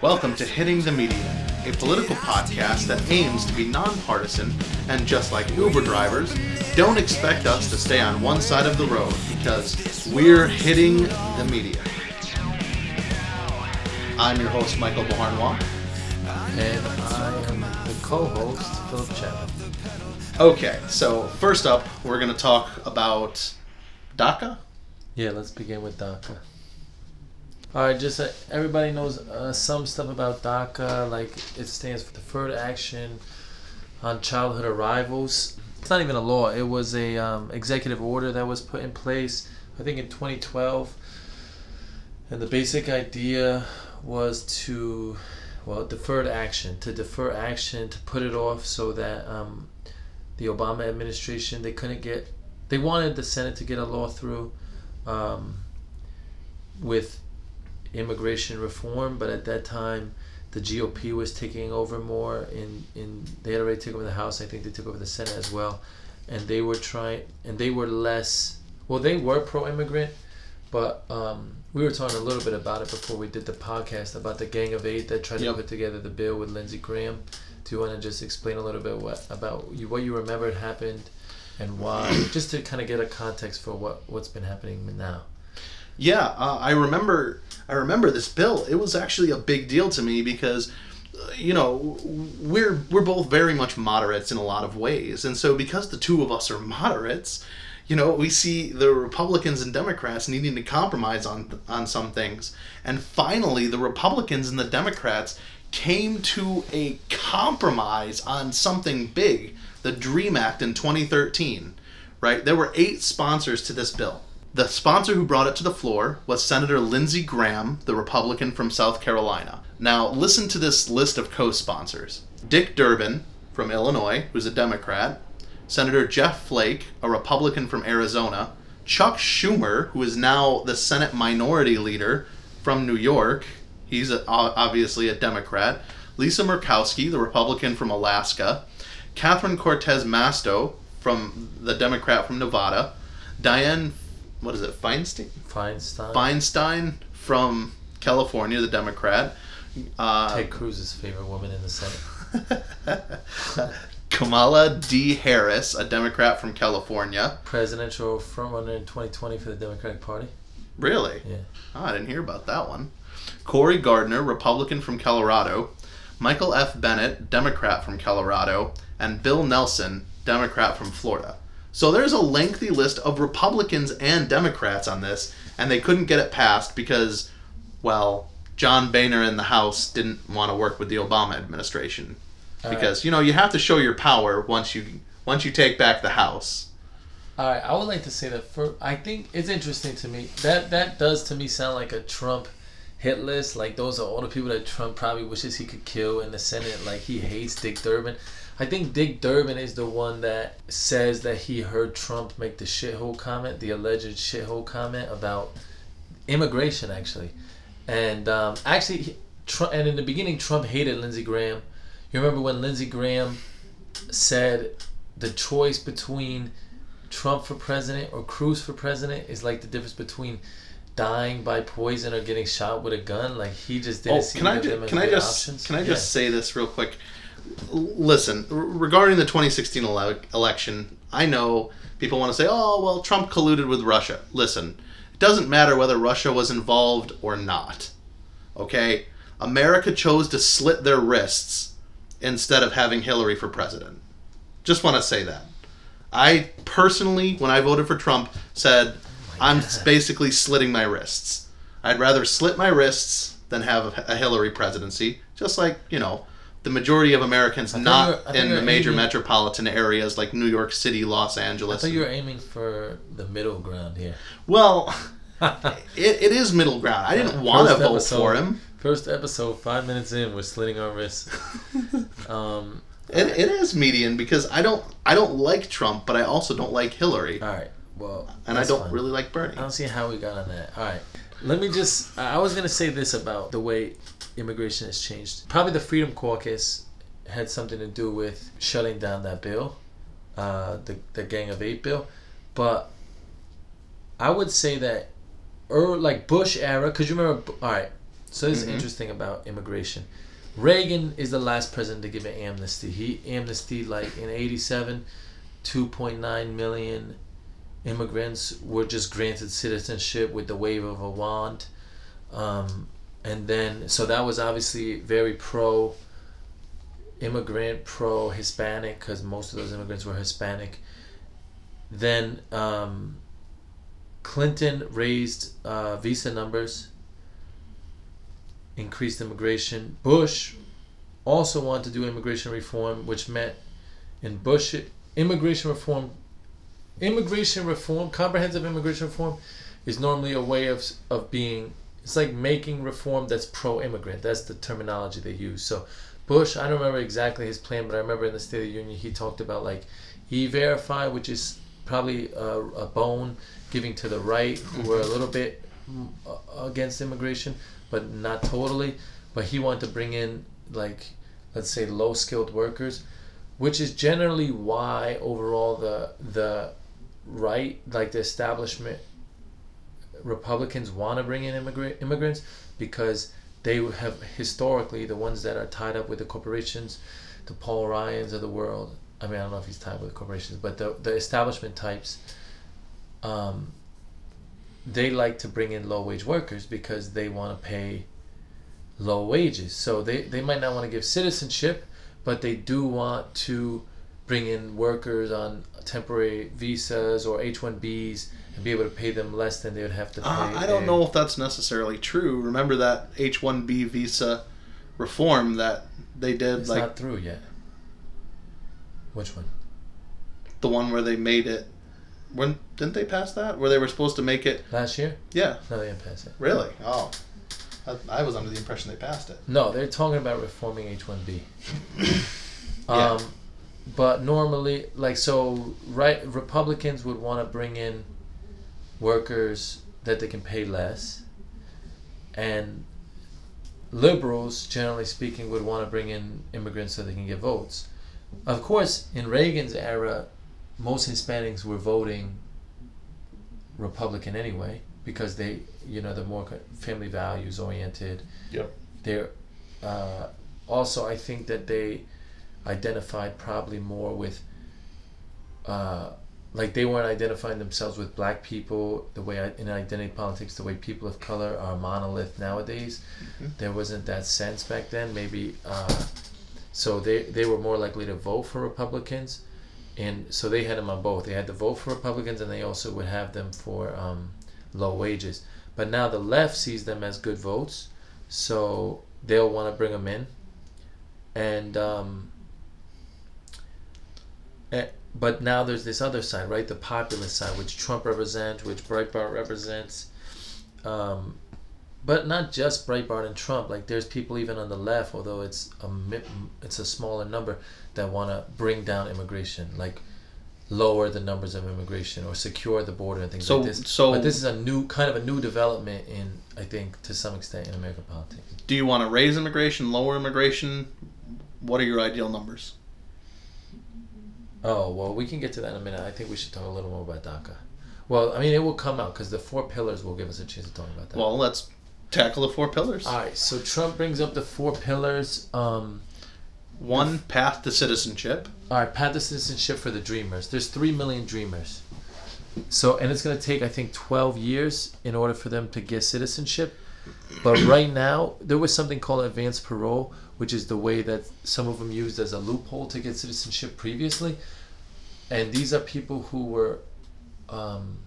Welcome to Hitting the Media, a political podcast that aims to be nonpartisan, and just like Uber drivers, don't expect us to stay on one side of the road because we're hitting the media. I'm your host, Michael Beauharnois. And I am the co-host, Philip Chapman. Okay, so first up, we're going to talk about DACA. Yeah, let's begin with DACA. All right, just uh, everybody knows uh, some stuff about DACA, like it stands for Deferred Action on Childhood Arrivals. It's not even a law; it was a um, executive order that was put in place, I think, in 2012. And the basic idea was to, well, deferred action, to defer action, to put it off so that um, the Obama administration they couldn't get, they wanted the Senate to get a law through. Um, with immigration reform, but at that time, the GOP was taking over more. In in they had already taken over the House. I think they took over the Senate as well, and they were trying and they were less. Well, they were pro-immigrant, but um, we were talking a little bit about it before we did the podcast about the Gang of Eight that tried Yep. to put together the bill with Lindsey Graham. Do you want to just explain a little bit what about you, what you remember happened, and why? just to kind of get a context for what what's been happening now. Yeah, uh, I remember. I remember this bill. It was actually a big deal to me because, uh, you know, we're we're both very much moderates in a lot of ways, and so because the two of us are moderates, you know, we see the Republicans and Democrats needing to compromise on on some things, and finally, the Republicans and the Democrats came to a compromise on something big, the Dream Act in 2013. Right, there were eight sponsors to this bill. The sponsor who brought it to the floor was Senator Lindsey Graham, the Republican from South Carolina. Now, listen to this list of co sponsors Dick Durbin from Illinois, who's a Democrat, Senator Jeff Flake, a Republican from Arizona, Chuck Schumer, who is now the Senate Minority Leader from New York, he's a, obviously a Democrat, Lisa Murkowski, the Republican from Alaska, Catherine Cortez Masto from the Democrat from Nevada, Diane, what is it, Feinstein? Feinstein. Feinstein from California, the Democrat. Uh, Ted Cruz's favorite woman in the Senate. Kamala D. Harris, a Democrat from California. Presidential frontrunner in 2020 for the Democratic Party. Really? Yeah. Oh, I didn't hear about that one. Cory Gardner, Republican from Colorado. Michael F. Bennet, Democrat from Colorado. And Bill Nelson, Democrat from Florida. So there's a lengthy list of Republicans and Democrats on this, and they couldn't get it passed because, well, John Boehner in the House didn't want to work with the Obama administration. Because, you know, you have to show your power once you once you take back the House. All right, I would like to say that for I think it's interesting to me that that does to me sound like a Trump hit list. Like those are all the people that Trump probably wishes he could kill in the Senate. Like he hates Dick Durbin. I think Dick Durbin is the one that says that he heard Trump make the shithole comment, the alleged shithole comment about immigration, actually. And um, actually, he- Trump, and in the beginning, Trump hated Lindsey Graham. You remember when Lindsey Graham said the choice between Trump for president or Cruz for president is like the difference between dying by poison or getting shot with a gun. Like he just didn't Oh, see can I either ju- them as can I just options. can I Yeah. just say this real quick? Listen, regarding the 2016 ele- election, I know people want to say, "Oh, well, Trump colluded with Russia." Listen, it doesn't matter whether Russia was involved or not. Okay, America chose to slit their wrists instead of having Hillary for president. Just want to say that. I personally, when I voted for Trump, said oh I'm God. basically slitting my wrists. I'd rather slit my wrists than have a Hillary presidency. Just like you know, the majority of Americans not in the major aiming- metropolitan areas like New York City, Los I Angeles. thought you were aiming for the middle ground here. well, it, it is middle ground. I didn't want to vote episode. for him. First episode, five minutes in, we're slitting our wrists. Um, It, it is median because I don't I don't like Trump, but I also don't like Hillary, all right. Well, and I don't fine. really like Bernie. I don't see how we got on that. All right. Let me just. I I was gonna say this about the way immigration has changed. Probably the Freedom Caucus had something to do with shutting down that bill, uh, the the Gang of Eight bill, but I would say that, or like Bush era, because you remember. All right, So this Mhm. is interesting about immigration. Reagan is the last president to give an amnesty. He amnesty like in '87, 2.9 million immigrants were just granted citizenship with the wave of a wand, um, and then so that was obviously very pro immigrant, pro Hispanic, because most of those immigrants were Hispanic. Then um, Clinton raised uh, visa numbers, increased immigration. Bush also wanted to do immigration reform, which meant in Bush immigration reform, immigration reform, comprehensive immigration reform, is normally a way of of being. It's like making reform that's pro-immigrant. That's the terminology they use. So Bush, I don't remember exactly his plan, but I remember in the State of the Union he talked about like e-verify, which is probably a, a bone giving to the right, who were a little bit uh, against immigration, but not totally. But he wanted to bring in like, let's say, low-skilled workers, which is generally why overall the the right, like the establishment, Republicans want to bring in immigrant immigrants because they have historically the ones that are tied up with the corporations, the Paul Ryans of the world. I mean, I don't know if he's tied with corporations, but the the establishment types. Um, they like to bring in low wage workers because they want to pay low wages. So they, they might not want to give citizenship, but they do want to bring in workers on temporary visas or H one Bs and be able to pay them less than they would have to pay. Uh, I don't a- know if that's necessarily true. Remember that H one B visa reform that they did, It's like not through yet. Which one? the one where they made it. When didn't they pass that? Where they were supposed to make it? Last year? Yeah, No, they didn't pass it. really. Oh, I, I was under the impression they passed it. No, they're talking about reforming H one B. Yeah. But normally, like so, right, Republicans would want to bring in workers that they can pay less, and liberals, generally speaking, would want to bring in immigrants so they can get votes. Of course, in Reagan's era, most Hispanics were voting Republican anyway because they, you know, they're more family values oriented. Yep. They're uh, also, I think that they identified probably more with, uh, like they weren't identifying themselves with black people the way I, in identity politics, the way people of color are monolith nowadays. Mhm. There wasn't that sense back then. Maybe uh, so they they were more likely to vote for Republicans, and so they had them on both. They had to vote for Republicans, and they also would have them for um, low wages. But now the left sees them as good votes, so they'll want to bring them in, and um, but now there's this other side, right? The populist side, which Trump represents, which Breitbart represents. Um, but not just Breitbart and Trump. Like there's people even on the left, although it's a it's a smaller number that want to bring down immigration, like lower the numbers of immigration or secure the border and things So- like this. so- but this is a new kind of a new development in I think to some extent in American politics. Do you want to raise immigration, lower immigration? What are your ideal numbers? Oh well, we can get to that in a minute. I think we should talk a little more about DACA. Well, I mean, it will come out because the four pillars will give us a chance to talk about that. Well, let's tackle the four pillars. all right. So Trump brings up the four pillars. Um, One, path to citizenship. All right, path to citizenship for the dreamers. There's three million dreamers. So, and it's going to take, I think, 12 years in order for them to get citizenship. But right now, there was something called advanced parole, which is the way that some of them used as a loophole to get citizenship previously. And these are people who were um,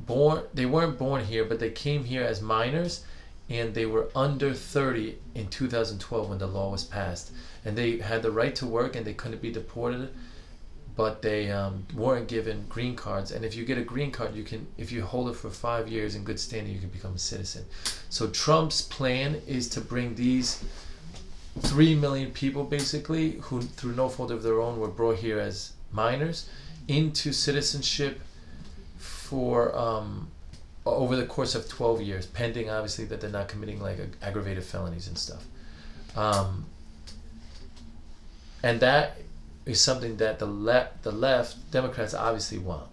born, they weren't born here, but they came here as minors and they were under 30 in 2012 when the law was passed and they had the right to work and they couldn't be deported but they um, weren't given green cards. And if you get a green card you can if you hold it for five years in good standing you can become a citizen. So trump's plan is to bring these three million people basically who through no fault of their own were brought here as minors into citizenship for um, over the course of 12 years pending obviously that they're not committing like aggravated felonies and stuff. Um, and that is something that the left the left democrats obviously want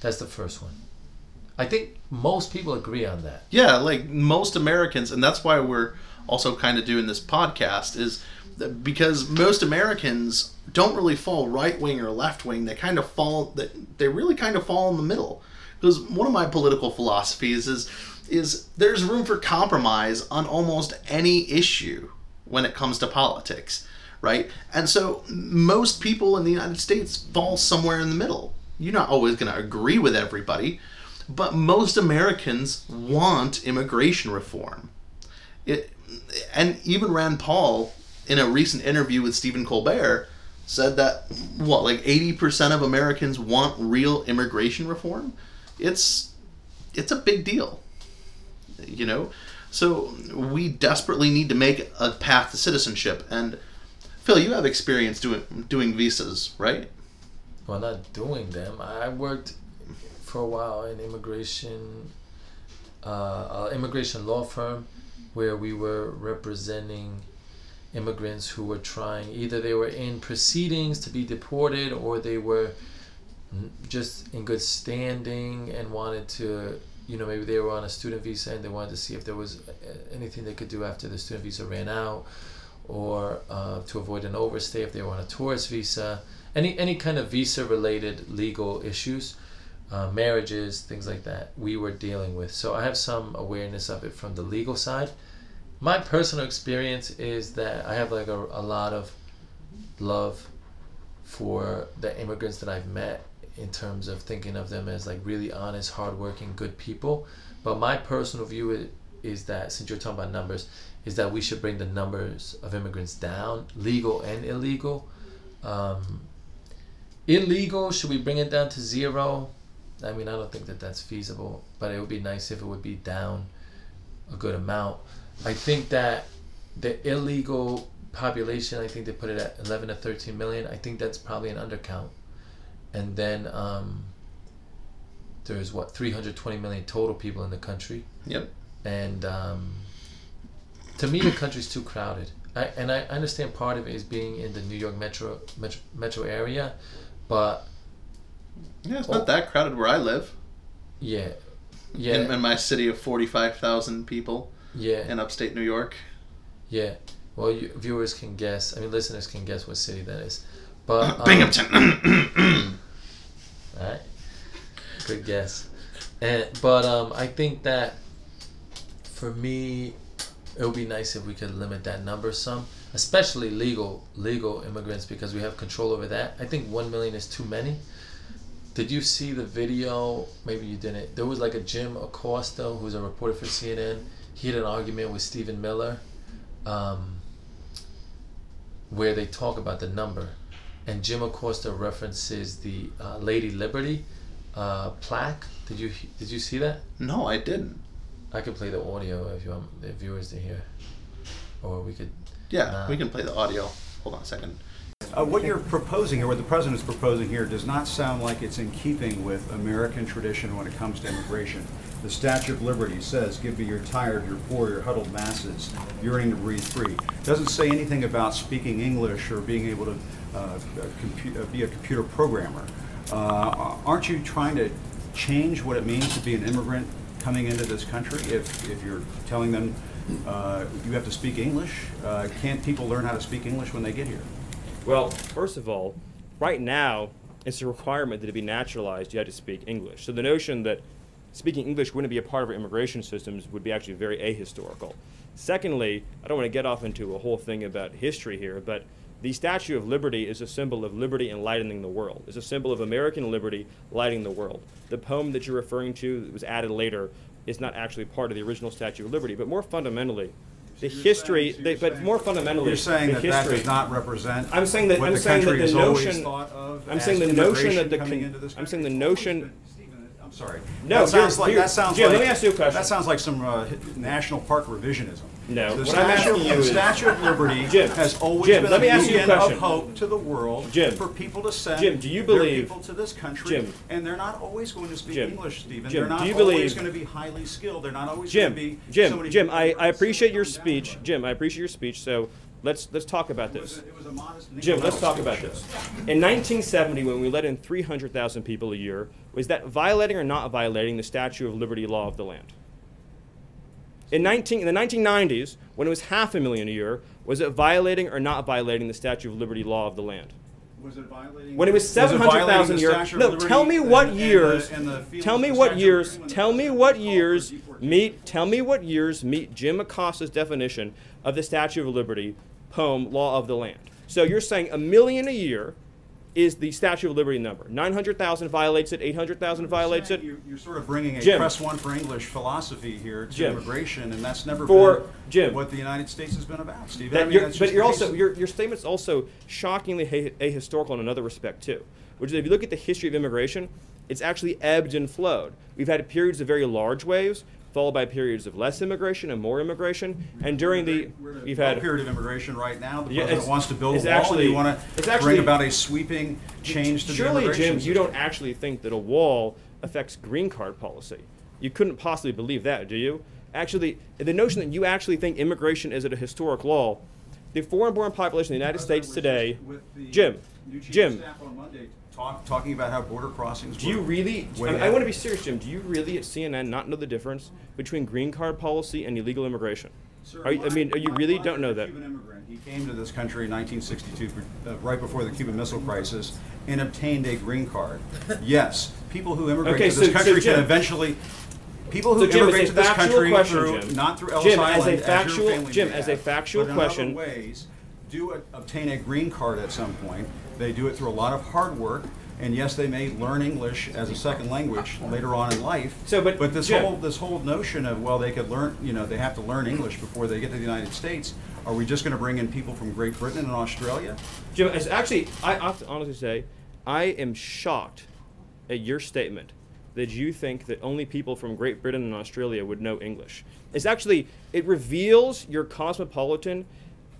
that's the first one I think most people agree on that. Yeah, like most Americans, and that's why we're also kind of doing this podcast is because most Americans don't really fall right wing or left wing. They kind of fall they really kind of fall in the middle. Because one of my political philosophies is is there's room for compromise on almost any issue when it comes to politics, right? And so most people in the United States fall somewhere in the middle. You're not always going to agree with everybody, but most Americans want immigration reform. It, and even Rand Paul, in a recent interview with Stephen Colbert, said that what like 80% of Americans want real immigration reform. It's it's a big deal. You know, so we desperately need to make a path to citizenship. And Phil, you have experience doing doing visas, right? Well, not doing them. I worked for a while in immigration, uh, immigration law firm, where we were representing immigrants who were trying either they were in proceedings to be deported or they were just in good standing and wanted to you know maybe they were on a student visa and they wanted to see if there was uh, anything they could do after the student visa ran out or uh, to avoid an overstay if they were on a tourist visa any any kind of visa related legal issues uh, marriages things like that we were dealing with so i have some awareness of it from the legal side my personal experience is that i have like a, a lot of love for the immigrants that i've met in terms of thinking of them as like really honest, hardworking, good people. But my personal view is, is that since you're talking about numbers, is that we should bring the numbers of immigrants down, legal and illegal. Um, illegal, should we bring it down to zero? I mean, I don't think that that's feasible, but it would be nice if it would be down a good amount. I think that the illegal population, I think they put it at 11 to 13 million. I think that's probably an undercount and then um, there's what 320 million total people in the country. Yep. And um, to me, the country's too crowded. I, and I understand part of it is being in the New York metro metro, metro area, but yeah, it's not oh, that crowded where I live. Yeah, yeah. In, in my city of forty-five thousand people. Yeah. In upstate New York. Yeah. Well, you, viewers can guess. I mean, listeners can guess what city that is. But um, Binghamton. Alright. Good guess. And but um, I think that for me, it would be nice if we could limit that number some, especially legal legal immigrants because we have control over that. I think one million is too many. Did you see the video? Maybe you didn't. There was like a Jim Acosta, who's a reporter for CNN. He had an argument with Stephen Miller, um, where they talk about the number and Jim Acosta references the uh, Lady Liberty uh, plaque. Did you did you see that? No, I didn't. I could play the audio if you want the viewers to hear, or we could. Yeah, uh, we can play the audio. Hold on a second. Uh, what you're proposing, or what the president is proposing here, does not sound like it's in keeping with American tradition when it comes to immigration. The Statue of Liberty says, "Give me your tired, your poor, your huddled masses, yearning to breathe free." It doesn't say anything about speaking English or being able to uh, compu- uh, be a computer programmer. Uh, aren't you trying to change what it means to be an immigrant coming into this country if, if you're telling them uh, you have to speak English? Uh, can't people learn how to speak English when they get here? Well, first of all, right now, it's a requirement that to be naturalized, you have to speak English. So the notion that speaking English wouldn't be a part of our immigration systems would be actually very ahistorical. Secondly, I don't want to get off into a whole thing about history here, but the Statue of Liberty is a symbol of liberty enlightening the world. It's a symbol of American liberty lighting the world. The poem that you're referring to that was added later is not actually part of the original Statue of Liberty, but more fundamentally, the history, saying, but more fundamentally, you're saying that history, that does not represent. I'm saying that I'm saying that the notion. I'm saying the notion that the. I'm saying the notion I'm sorry. No, that sounds like that sounds Jim, like, let me ask you a question. That sounds like some uh, national park revisionism. No, the what statue, I'm asking you the is, Statue of Liberty Jim, has always Jim, been let me a ask you a beacon question. of hope to the world Jim, for people to send Jim, do you their believe people to this country. Jim, and they're not always going to speak Jim, English, Stephen. Jim, they're not do you always believe, going to be highly skilled. They're not always Jim, going to be Jim, somebody Jim, I, I appreciate your speech. Jim, I appreciate your speech. So let's let's talk about It was this. a- it was a modest Jim, let's talk about this. In 1970, when we let in 300,000 people a year, was that violating or not violating the Statue of Liberty law of the land? In, 19, in the 1990s, when it was half a million a year, was it violating or not violating the Statue of Liberty law of the land? Was it violating? When it was was 700,000 violating a year. No, tell me and- what and the- years. and the Tell me what years. Liberty when the Tell me what years meet. Tell me what years meet Jim Acosta's definition of the Statue of Liberty poem "Law of the Land." So you're saying a million a year is the Statue of Liberty number. Nine hundred thousand violates it. Eight hundred thousand violates it. You're, you're sort of bringing a Jim. press one for English philosophy here to Jim. immigration, and that's never For- been Jim. what the United States has been about, Steve. I That mean, you're, that's but just you're also your, your statement's also shockingly ha- ahistorical in another respect too, which is if you look at the history of immigration, it's actually ebbed and flowed. We've had periods of very large waves, followed by periods of less immigration and more immigration, and during the We're in a we've had period of immigration right now. The Yeah, president it's- wants to build a it's wall, actually- and you want it's to actually- bring about a sweeping change to surely, the immigration Jim, you don't actually think that a wall affects green card policy. You couldn't possibly believe that, do you? Actually, the notion that you actually think immigration is at a historic law, the foreign-born population in the United States today, With the Jim, new chief Jim, staff on Monday, talk, talking about how border crossings. Do you really? I, mean, I want to be serious, Jim. Do you really at CNN not know the difference between green card policy and illegal immigration? Sir, you, I mean, are you really don't know that? Cuban immigrant. He came to this country in 1962, uh, right before the Cuban Missile Crisis, and obtained a green card. Yes, people who immigrate Okay, to this so- so country Jim- can eventually. People who So, Jim, immigrate as to this country question, through Jim. not through Ellis Jim, as a Island, factual- your Jim, as a factual question- other ways, do a- obtain a green card at some point. They do it through a lot of hard work. And yes, they may learn English as a second language later on in life. So, but, but this Jim- whole this whole notion of well, they could learn, you know, they have to learn English before they get to the United States. Are we just going to bring in people from Great Britain and Australia? Jim, as actually, I have to honestly say, I am shocked at your statement that you think that only people from Great Britain and Australia would know English. It's actually it reveals your cosmopolitan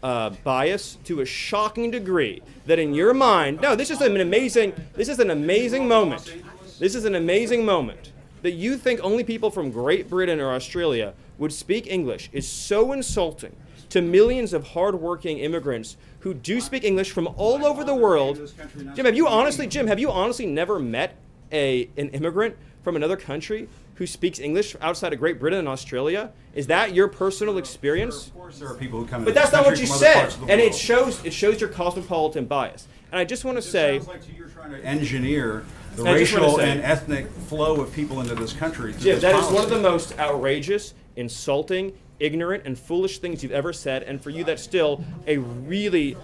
uh, bias to a shocking degree that in your mind, no, this is an amazing, this is an amazing moment. This is an amazing moment that you think only people from Great Britain or Australia would speak English is so insulting to millions of hardworking immigrants who do speak English from all over the world. Jim, have you honestly, Jim, have you honestly never met a an immigrant from another country who speaks English outside of Great Britain and Australia? Is that your personal experience? Of course, there are people who come. But that's not what you said, parts of the and it shows it shows your cosmopolitan bias. And I just want to say, sounds like you you're trying to engineer the I racial say- and ethnic flow of people into this country. Jim, this that is one of the most outrageous, insulting, ignorant, and foolish things you've ever said. And for you, that's still a really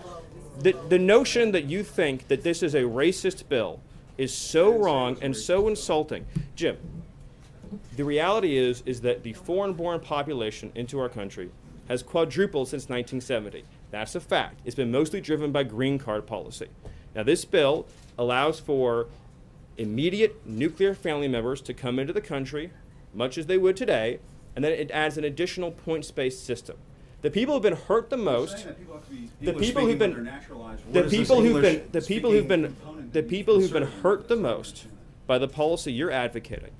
the the notion that you think that this is a racist bill is so wrong and so insulting, Jim. The reality is is that the foreign-born population into our country has quadrupled since 1970. That's a fact. It's been mostly driven by green card policy. Now, this bill allows for immediate nuclear family members to come into the country, much as they would today, and then it adds an additional points-based system. The people who've been hurt the most saying that people have to be the people who've been- they're naturalized. What the people who've been the people who've been the people who've been hurt the most by the policy you're advocating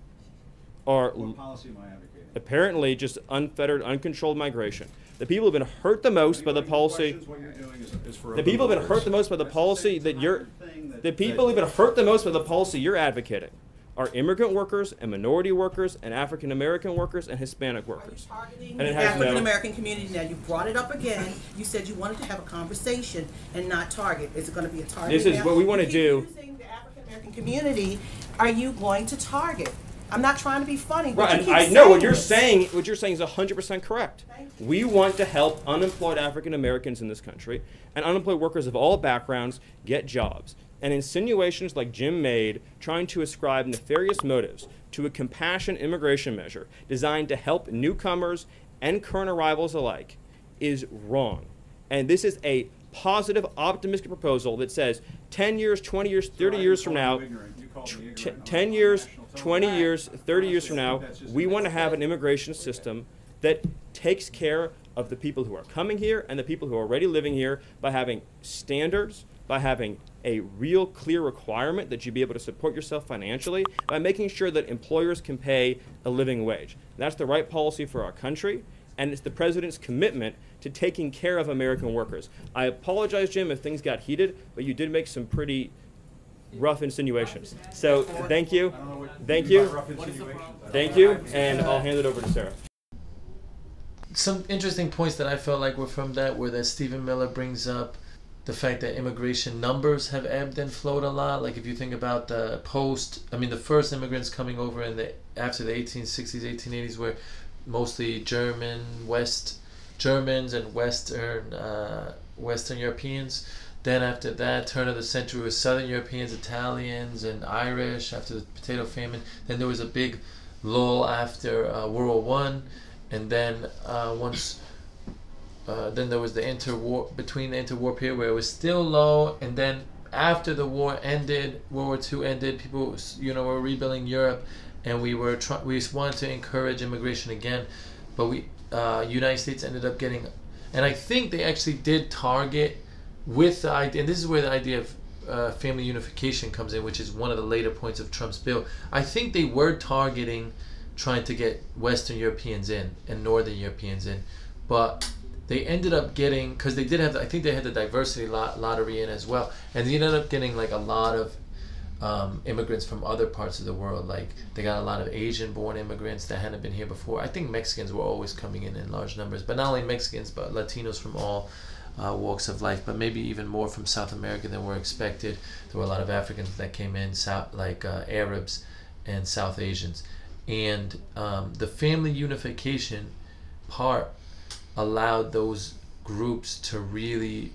are What policy am I advocating? apparently just unfettered, uncontrolled migration. The people who've been hurt the most by the Anybody who policy. questions what you're doing is- is for The open people who've been borders. hurt the most by the That's policy same that you're. kind thing that- The people that- who've been hurt the most by the policy you're advocating are immigrant workers and minority workers and African American workers and Hispanic workers. targeting And it the has African American community. Now, you brought it up again. You said you wanted to have a conversation and not target. Is it going to be a target? This is now? what we wanna You keep do. Using the African American community, are you going to target? I'm not trying to be funny, but Right, you and keep I know what you're this. saying. What you're saying is 100% correct. We want to help unemployed African Americans in this country and unemployed workers of all backgrounds get jobs. And insinuations like Jim made, trying to ascribe nefarious motives to a compassion immigration measure designed to help newcomers and current arrivals alike, is wrong. And this is a positive, optimistic proposal that says 10 years, 20 years, 30 I years from now, ignorant. You called me t- 10 years, national 20 years, 30 years from now, we want to have an immigration system that takes care of the people who are coming here and the people who are already living here by having standards, by having a real clear requirement that you be able to support yourself financially, by making sure that employers can pay a living wage. That's the right policy for our country. and it's the president's commitment to taking care of American workers. I apologize, Jim, if things got heated, but you did make some pretty rough insinuations. So thank you, thank you, thank you, and I'll hand it over to Sarah. some interesting points that I felt like were from that were that Stephen Miller brings up the fact that immigration numbers have ebbed and flowed a lot. Like if you think about the post, I mean, the first immigrants coming over in the after the 1860s, 1880s were mostly German, West Germans, and Western uh, Western Europeans. Then after that, turn of the century was Southern Europeans, Italians, and Irish. After the potato famine, then there was a big lull after uh, World War One, and then uh, once uh, then there was the interwar between the interwar period where it was still low, and then after the war ended, World War Two ended, people you know were rebuilding Europe, and we were try- we wanted to encourage immigration again, but we uh, United States ended up getting, and I think they actually did target with the idea, and this is where the idea of uh, family unification comes in, which is one of the later points of Trump's bill. I think they were targeting trying to get Western Europeans in and Northern Europeans in, but they ended up getting because they did have the, I think they had the diversity lot, lottery in as well, and they ended up getting like a lot of um, immigrants from other parts of the world. Like they got a lot of Asian-born immigrants that hadn't been here before. I think Mexicans were always coming in in large numbers, but not only Mexicans, but Latinos from all uh, walks of life, but maybe even more from South America than were expected. There were a lot of Africans that came in, South, like uh, Arabs and South Asians, and um, the family unification part allowed those groups to really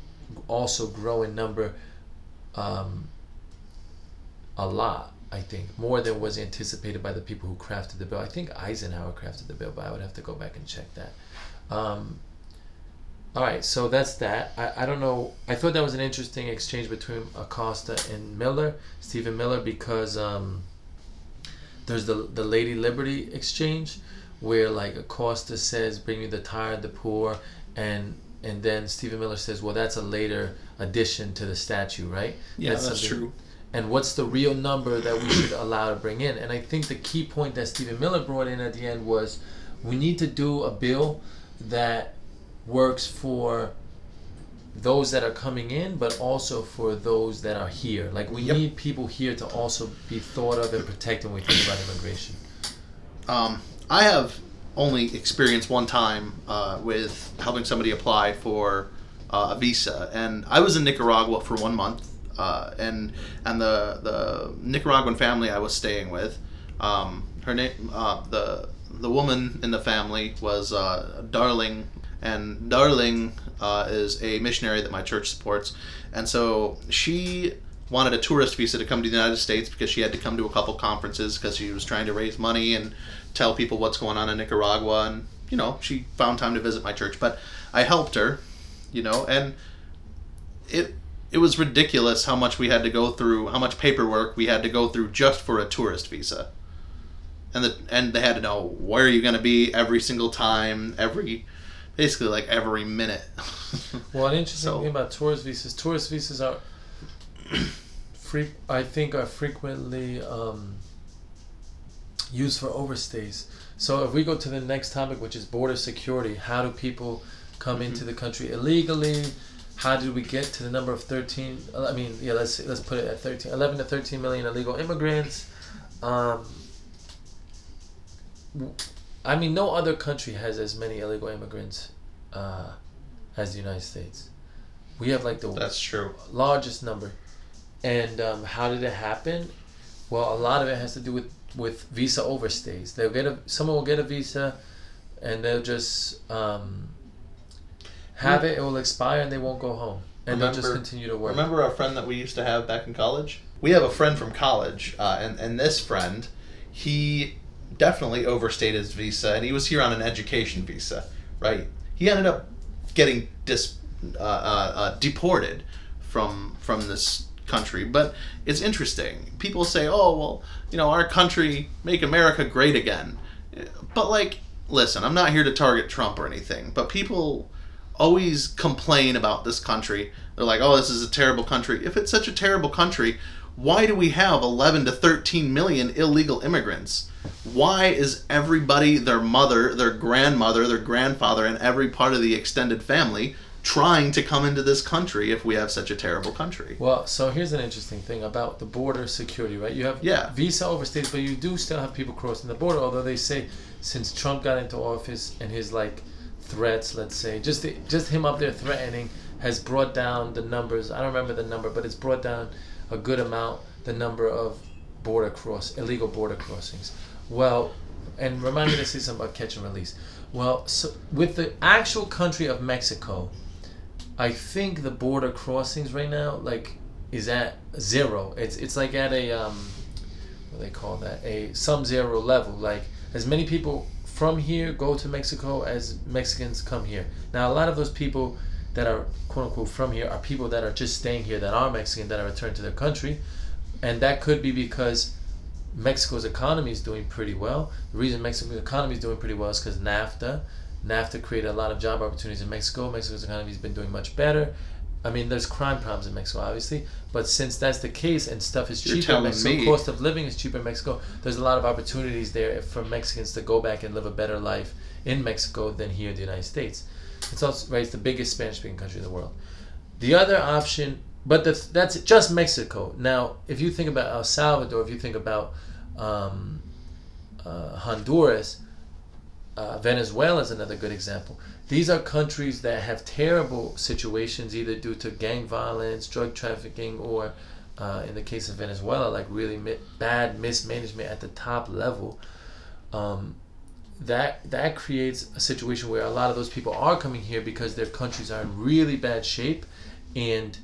also grow in number um, a lot. I think more than was anticipated by the people who crafted the bill. I think Eisenhower crafted the bill, but I would have to go back and check that. Um, all right, so that's that. I, I don't know. I thought that was an interesting exchange between Acosta and Miller, Stephen Miller, because um, there's the the Lady Liberty exchange, where like Acosta says, "Bring me the tired, the poor," and and then Stephen Miller says, "Well, that's a later addition to the statue, right?" Yeah, that's something- true. And what's the real number that we should allow to bring in? And I think the key point that Stephen Miller brought in at the end was, we need to do a bill that works for those that are coming in, but also for those that are here. Like we Yep. need people here to also be thought of and protected when we think about immigration. Um, I have only experienced one time uh, with helping somebody apply for uh, a visa, and I was in Nicaragua for one month, uh, and and the the Nicaraguan family I was staying with, um, her name, uh, the the woman in the family was uh, Darling, and Darling uh, is a missionary that my church supports, and so she wanted a tourist visa to come to the United States because she had to come to a couple conferences because she was trying to raise money and tell people what's going on in Nicaragua. And you know she found time to visit my church. But I helped her you know and it it was ridiculous how much we had to go through how much paperwork we had to go through just for a tourist visa. And the and they had to know where are you're going to be every single time every basically like every minute Well, an interesting So- thing about tourist visas, tourist visas are, free, I think, are frequently um, used for overstays. So if we go to the next topic, which is border security, how do people come into the country illegally? How did we get to the number of 13? I mean, yeah, let's let's put it at 13, 11 to 13 million illegal immigrants. Um, I mean, no other country has as many illegal immigrants uh, as the United States. We have like the that's true largest number. And um, how did it happen? Well, a lot of it has to do with, with visa overstays. They'll get a someone will get a visa, and they'll just um, have it. It will expire, and they won't go home, and they'll just continue to work. Remember our friend that we used to have back in college? We have a friend from college, uh, and and this friend, he definitely overstayed his visa, and he was here on an education visa, right? He ended up getting dis, uh, uh, uh, deported from from this country. But it's interesting. People say, "Oh, well, you know, our country make America great again," but like, listen, I'm not here to target Trump or anything, but people always complain about this country. They're like, "Oh, this is a terrible country." If it's such a terrible country, why do we have 11 to 13 million illegal immigrants? Why is everybody, their mother, their grandmother, their grandfather, and every part of the extended family trying to come into this country if we have such a terrible country? Well, so here's an interesting thing about the border security, right? You have Yeah. visa overstays, but you do still have people crossing the border. Although they say since Trump got into office and his like threats, let's say, just the, just him up there threatening has brought down the numbers. I don't remember the number, but it's brought down a good amount the number of border cross illegal border crossings. Well, and remind me to say something about catch and release. Well, so with the actual country of Mexico, I think the border crossings right now, like, is at zero. It's it's like at a um, what they call that? A some zero level. Like as many people from here go to Mexico as Mexicans come here. Now a lot of those people that are quote unquote from here are people that are just staying here that are Mexican that are returned to their country, and that could be because Mexico's economy is doing pretty well. The reason Mexico's economy is doing pretty well is because NAFTA. NAFTA created a lot of job opportunities in Mexico. Mexico's economy has been doing much better. I mean, there's crime problems in Mexico, obviously, but since that's the case and stuff is You're cheaper in Mexico, me. cost of living is cheaper in Mexico, there's a lot of opportunities there for Mexicans to go back and live a better life in Mexico than here in the United States. It's also right. It's the biggest Spanish-speaking country in the world. The other option, but that's that's just Mexico. Now, if you think about El Salvador, if you think about um, uh, Honduras, uh, Venezuela is another good example. These are countries that have terrible situations, either due to gang violence, drug trafficking, or uh, in the case of Venezuela, like really mi- bad mismanagement at the top level. Um, that that creates a situation where a lot of those people are coming here because their countries are in really bad shape, and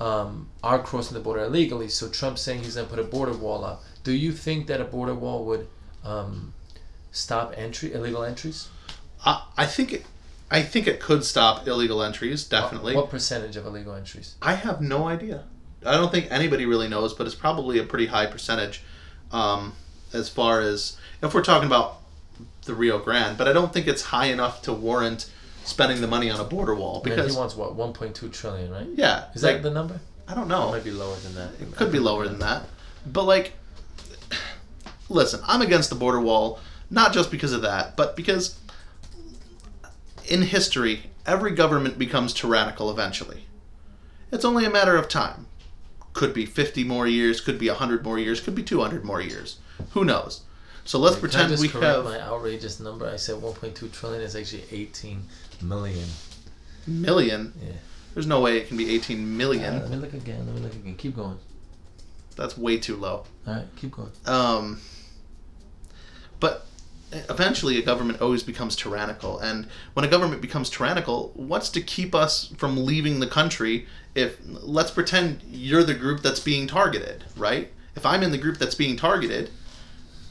um, are crossing the border illegally. So Trump's saying he's going to put a border wall up. Do you think that a border wall would um, stop entry illegal entries? I, I think it, I think it could stop illegal entries. Definitely. What percentage of illegal entries? I have no idea. I don't think anybody really knows, but it's probably a pretty high percentage, um, as far as if we're talking about the Rio Grande. But I don't think it's high enough to warrant spending the money on a border wall Because because he wants what 1.2 trillion, right? yeah, Is like, that the number? I don't know. It know. might be lower than that. It could be lower than that. But like listen, I'm against the border wall not just because of that, but because in history, every government becomes tyrannical eventually. It's only a matter of time. Could be 50 more years, could be 100 more years, could be 200 more years. Who knows? So let's I pretend just we correct have my outrageous number. I said 1.2 trillion is actually 18 million. million. Yeah. There's no way it can be 18 million. Uh, let me look again. Let me look again. Keep going. That's way too low. All right, keep going. Um, but eventually, a government always becomes tyrannical, and when a government becomes tyrannical, what's to keep us from leaving the country? If let's pretend you're the group that's being targeted, right? If I'm in the group that's being targeted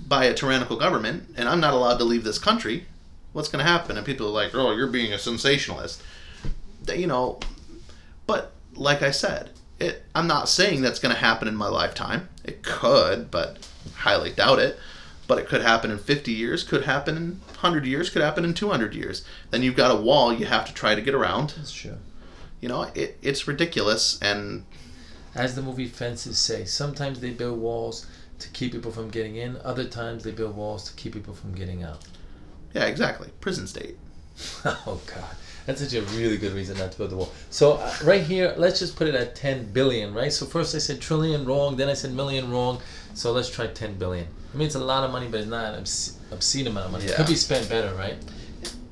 by a tyrannical government, and I'm not allowed to leave this country, what's going to happen? And people are like, "Oh, you're being a sensationalist," you know. But like I said, it, I'm not saying that's going to happen in my lifetime. It could, but highly doubt it. But it could happen in 50 years, could happen in 100 years, could happen in 200 years. Then you've got a wall you have to try to get around. That's true. You know, it, it's ridiculous. And As the movie Fences say, sometimes they build walls to keep people from getting in. Other times they build walls to keep people from getting out. yeah, exactly. Prison state. oh God, that's such a really good reason not to build the wall. So uh, right here, let's just put it at 10 billion, right? So first I said trillion wrong, then I said million wrong. So let's try 10 billion. I mean, it's a lot of money, but it's not an obs- obscene amount of money. It could be spent better, right?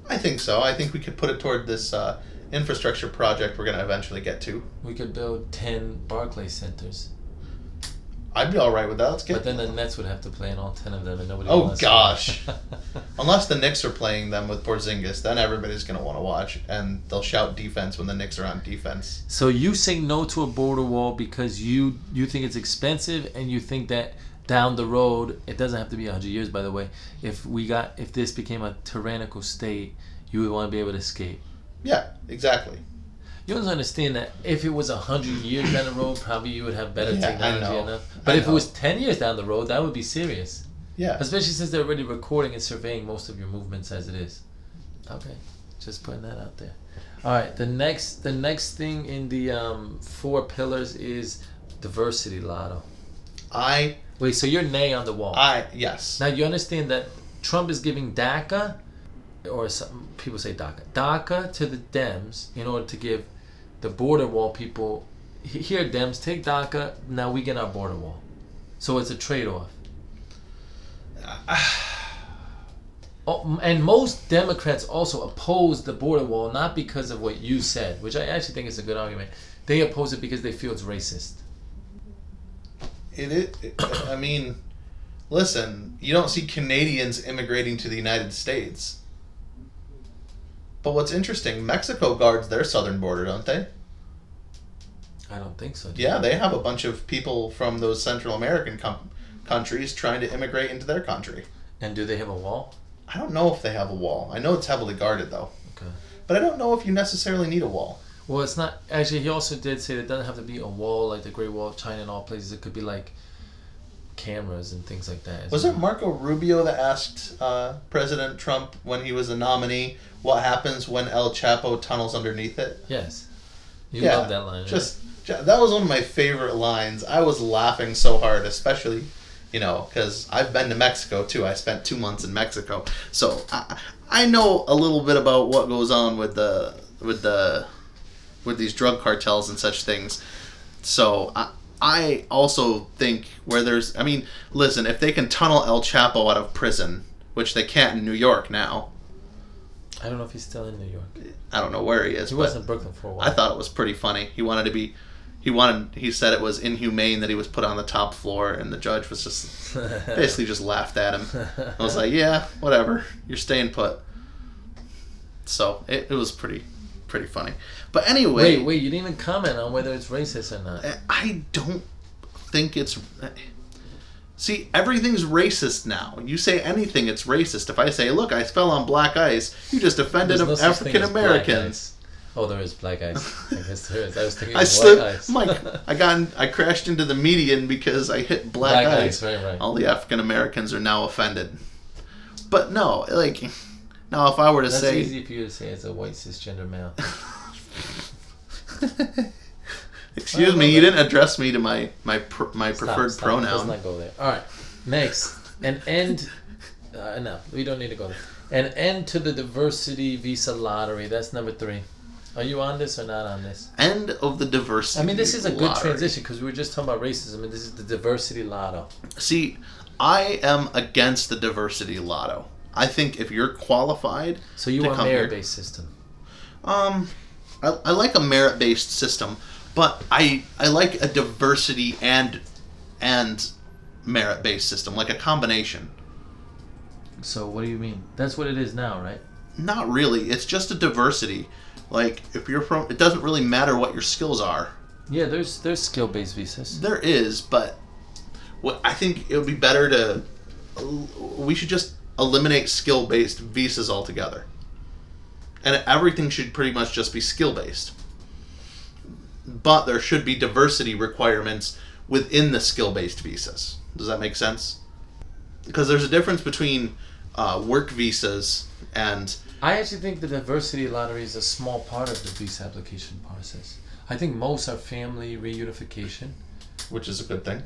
I think so. I think we could put it toward this uh, infrastructure project we're going to eventually get to. We could build 10 Barclay centers. I'd be all right with that. Let's get But then the Nets would have to play in all 10 of them, and nobody Oh, wants gosh. Unless the Knicks are playing them with Porzingis, then everybody's going to want to watch, and they'll shout defense when the Knicks are on defense. So you say no to a border wall because you you think it's expensive and you think that down the road it doesn't have to be 100 years by the way if we got if this became a tyrannical state you would want to be able to escape Yeah, exactly. You also understand that if it was 100 years down the road probably you would have better Yeah, technology know. enough but I if it was 10 years down the road that would be serious Yeah. especially since they're already recording and surveying most of your movements as it is okay just putting that out there all right the next the next thing in the um, four pillars is diversity lotto I Wait, so you're nay on the wall? I yes. Now you understand that Trump is giving DACA, or some people say DACA, DACA to the Dems in order to give the border wall people. "He- Here, Dems, take DACA. Now we get our border wall. So it's a trade-off. Oh, and most Democrats also oppose the border wall not because of what you said, which I actually think is a good argument. They oppose it because they feel it's racist. It, it, it I mean, listen, you don't see Canadians immigrating to the United States. But what's interesting, Mexico guards their southern border, don't they? I don't think so. do Yeah, they have a bunch of people from those Central American com- countries trying to immigrate into their country. And do they have a wall? I don't know if they have a wall. I know it's heavily guarded though. Okay. But I don't know if you necessarily need a wall. Well, it's not actually. He also did say that it doesn't have to be a wall like the Great Wall of China and all places. It could be like cameras and things like that. as Was it. Marco Rubio that asked uh, President Trump when he was a nominee what happens when El Chapo tunnels underneath it? Yes. You Yeah, love that line. right? Just ju- that was one of my favorite lines. I was laughing so hard, especially you know because I've been to Mexico too. I spent two months in Mexico, so I, I know a little bit about what goes on with the with the with these drug cartels and such things. So I. I also think where there's, I mean, listen, if they can tunnel El Chapo out of prison, which they can't in New York now, I don't know if he's still in New York. I don't know where he is. He was in Brooklyn for a while. I thought it was pretty funny. He wanted to be, he wanted, he said it was inhumane that he was put on the top floor, and the judge was just basically just laughed at him. I was like, yeah, whatever, you're staying put. So it, it was pretty, pretty funny. But anyway, wait, wait. You didn't even comment on whether it's racist or not. Eh, I don't think it's. Eh. See, everything's racist now. You say anything, it's racist. If I say, "Look, I fell on black ice," you just offended no African Americans. Oh, there is black ice. I guess there is. I was thinking I slipped, ice. Mike. I got, in, I crashed into the median because I hit black, black ice. ice. Right, right. All the African Americans are now offended. But no, like, now if I were to That's say, easy for you to say as a white cisgender male. excuse me, you didn't address me to my my pr- my Stop, preferred stop. Let's pronoun. not go there. All right. Next, an end. Uh, no, we don't need to go there. An end to the diversity visa lottery. That's number three. Are you on this or not on this? End of the diversity. I mean, this is a good lottery. transition because we were just talking about racism, and this is the diversity lotto. See, I am against the diversity lotto. I think if you're qualified, So you want come merit-based system? um, I, I like a merit-based system, but I I like a diversity and and merit-based system, like a combination. So what do you mean? That's what it is now, right? Not really. It's just a diversity. Like if you're from, it doesn't really matter what your skills are. Yeah, there's there's skill-based visas. There is, but what I think it would be better to we should just eliminate skill based visas altogether. And everything should pretty much just be skill based. But there should be diversity requirements within the skill based visas. Does that make sense? Because there's a difference between uh, work visas and I actually think the diversity lottery is a small part of the visa application process. I think most are family reunification. which is a good thing.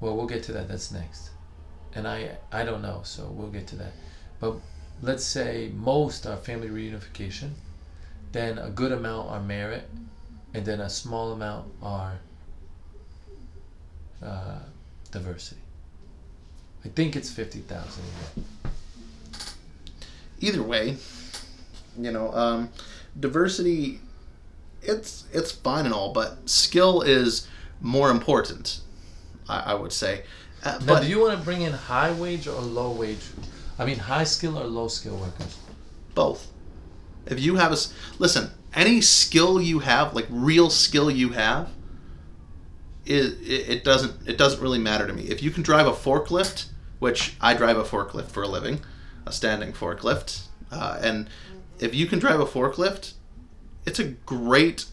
Well, we'll get to that. That's next. And I I don't know, so we'll get to that. But let's say most are family reunification, then a good amount are merit, and then a small amount are uh, diversity. I think it's fifty thousand. either way, you know, um, diversity, it's it's fine and all, but skill is more important. I, I would say. Uh, Now, but do you want to bring in high wage or low wage? I mean, high skill or low skill workers? both. If you have a listen, any skill you have, like real skill you have, it, it, it doesn't it doesn't really matter to me. If you can drive a forklift, which I drive a forklift for a living, a standing forklift, uh, and if you can drive a forklift, it's a great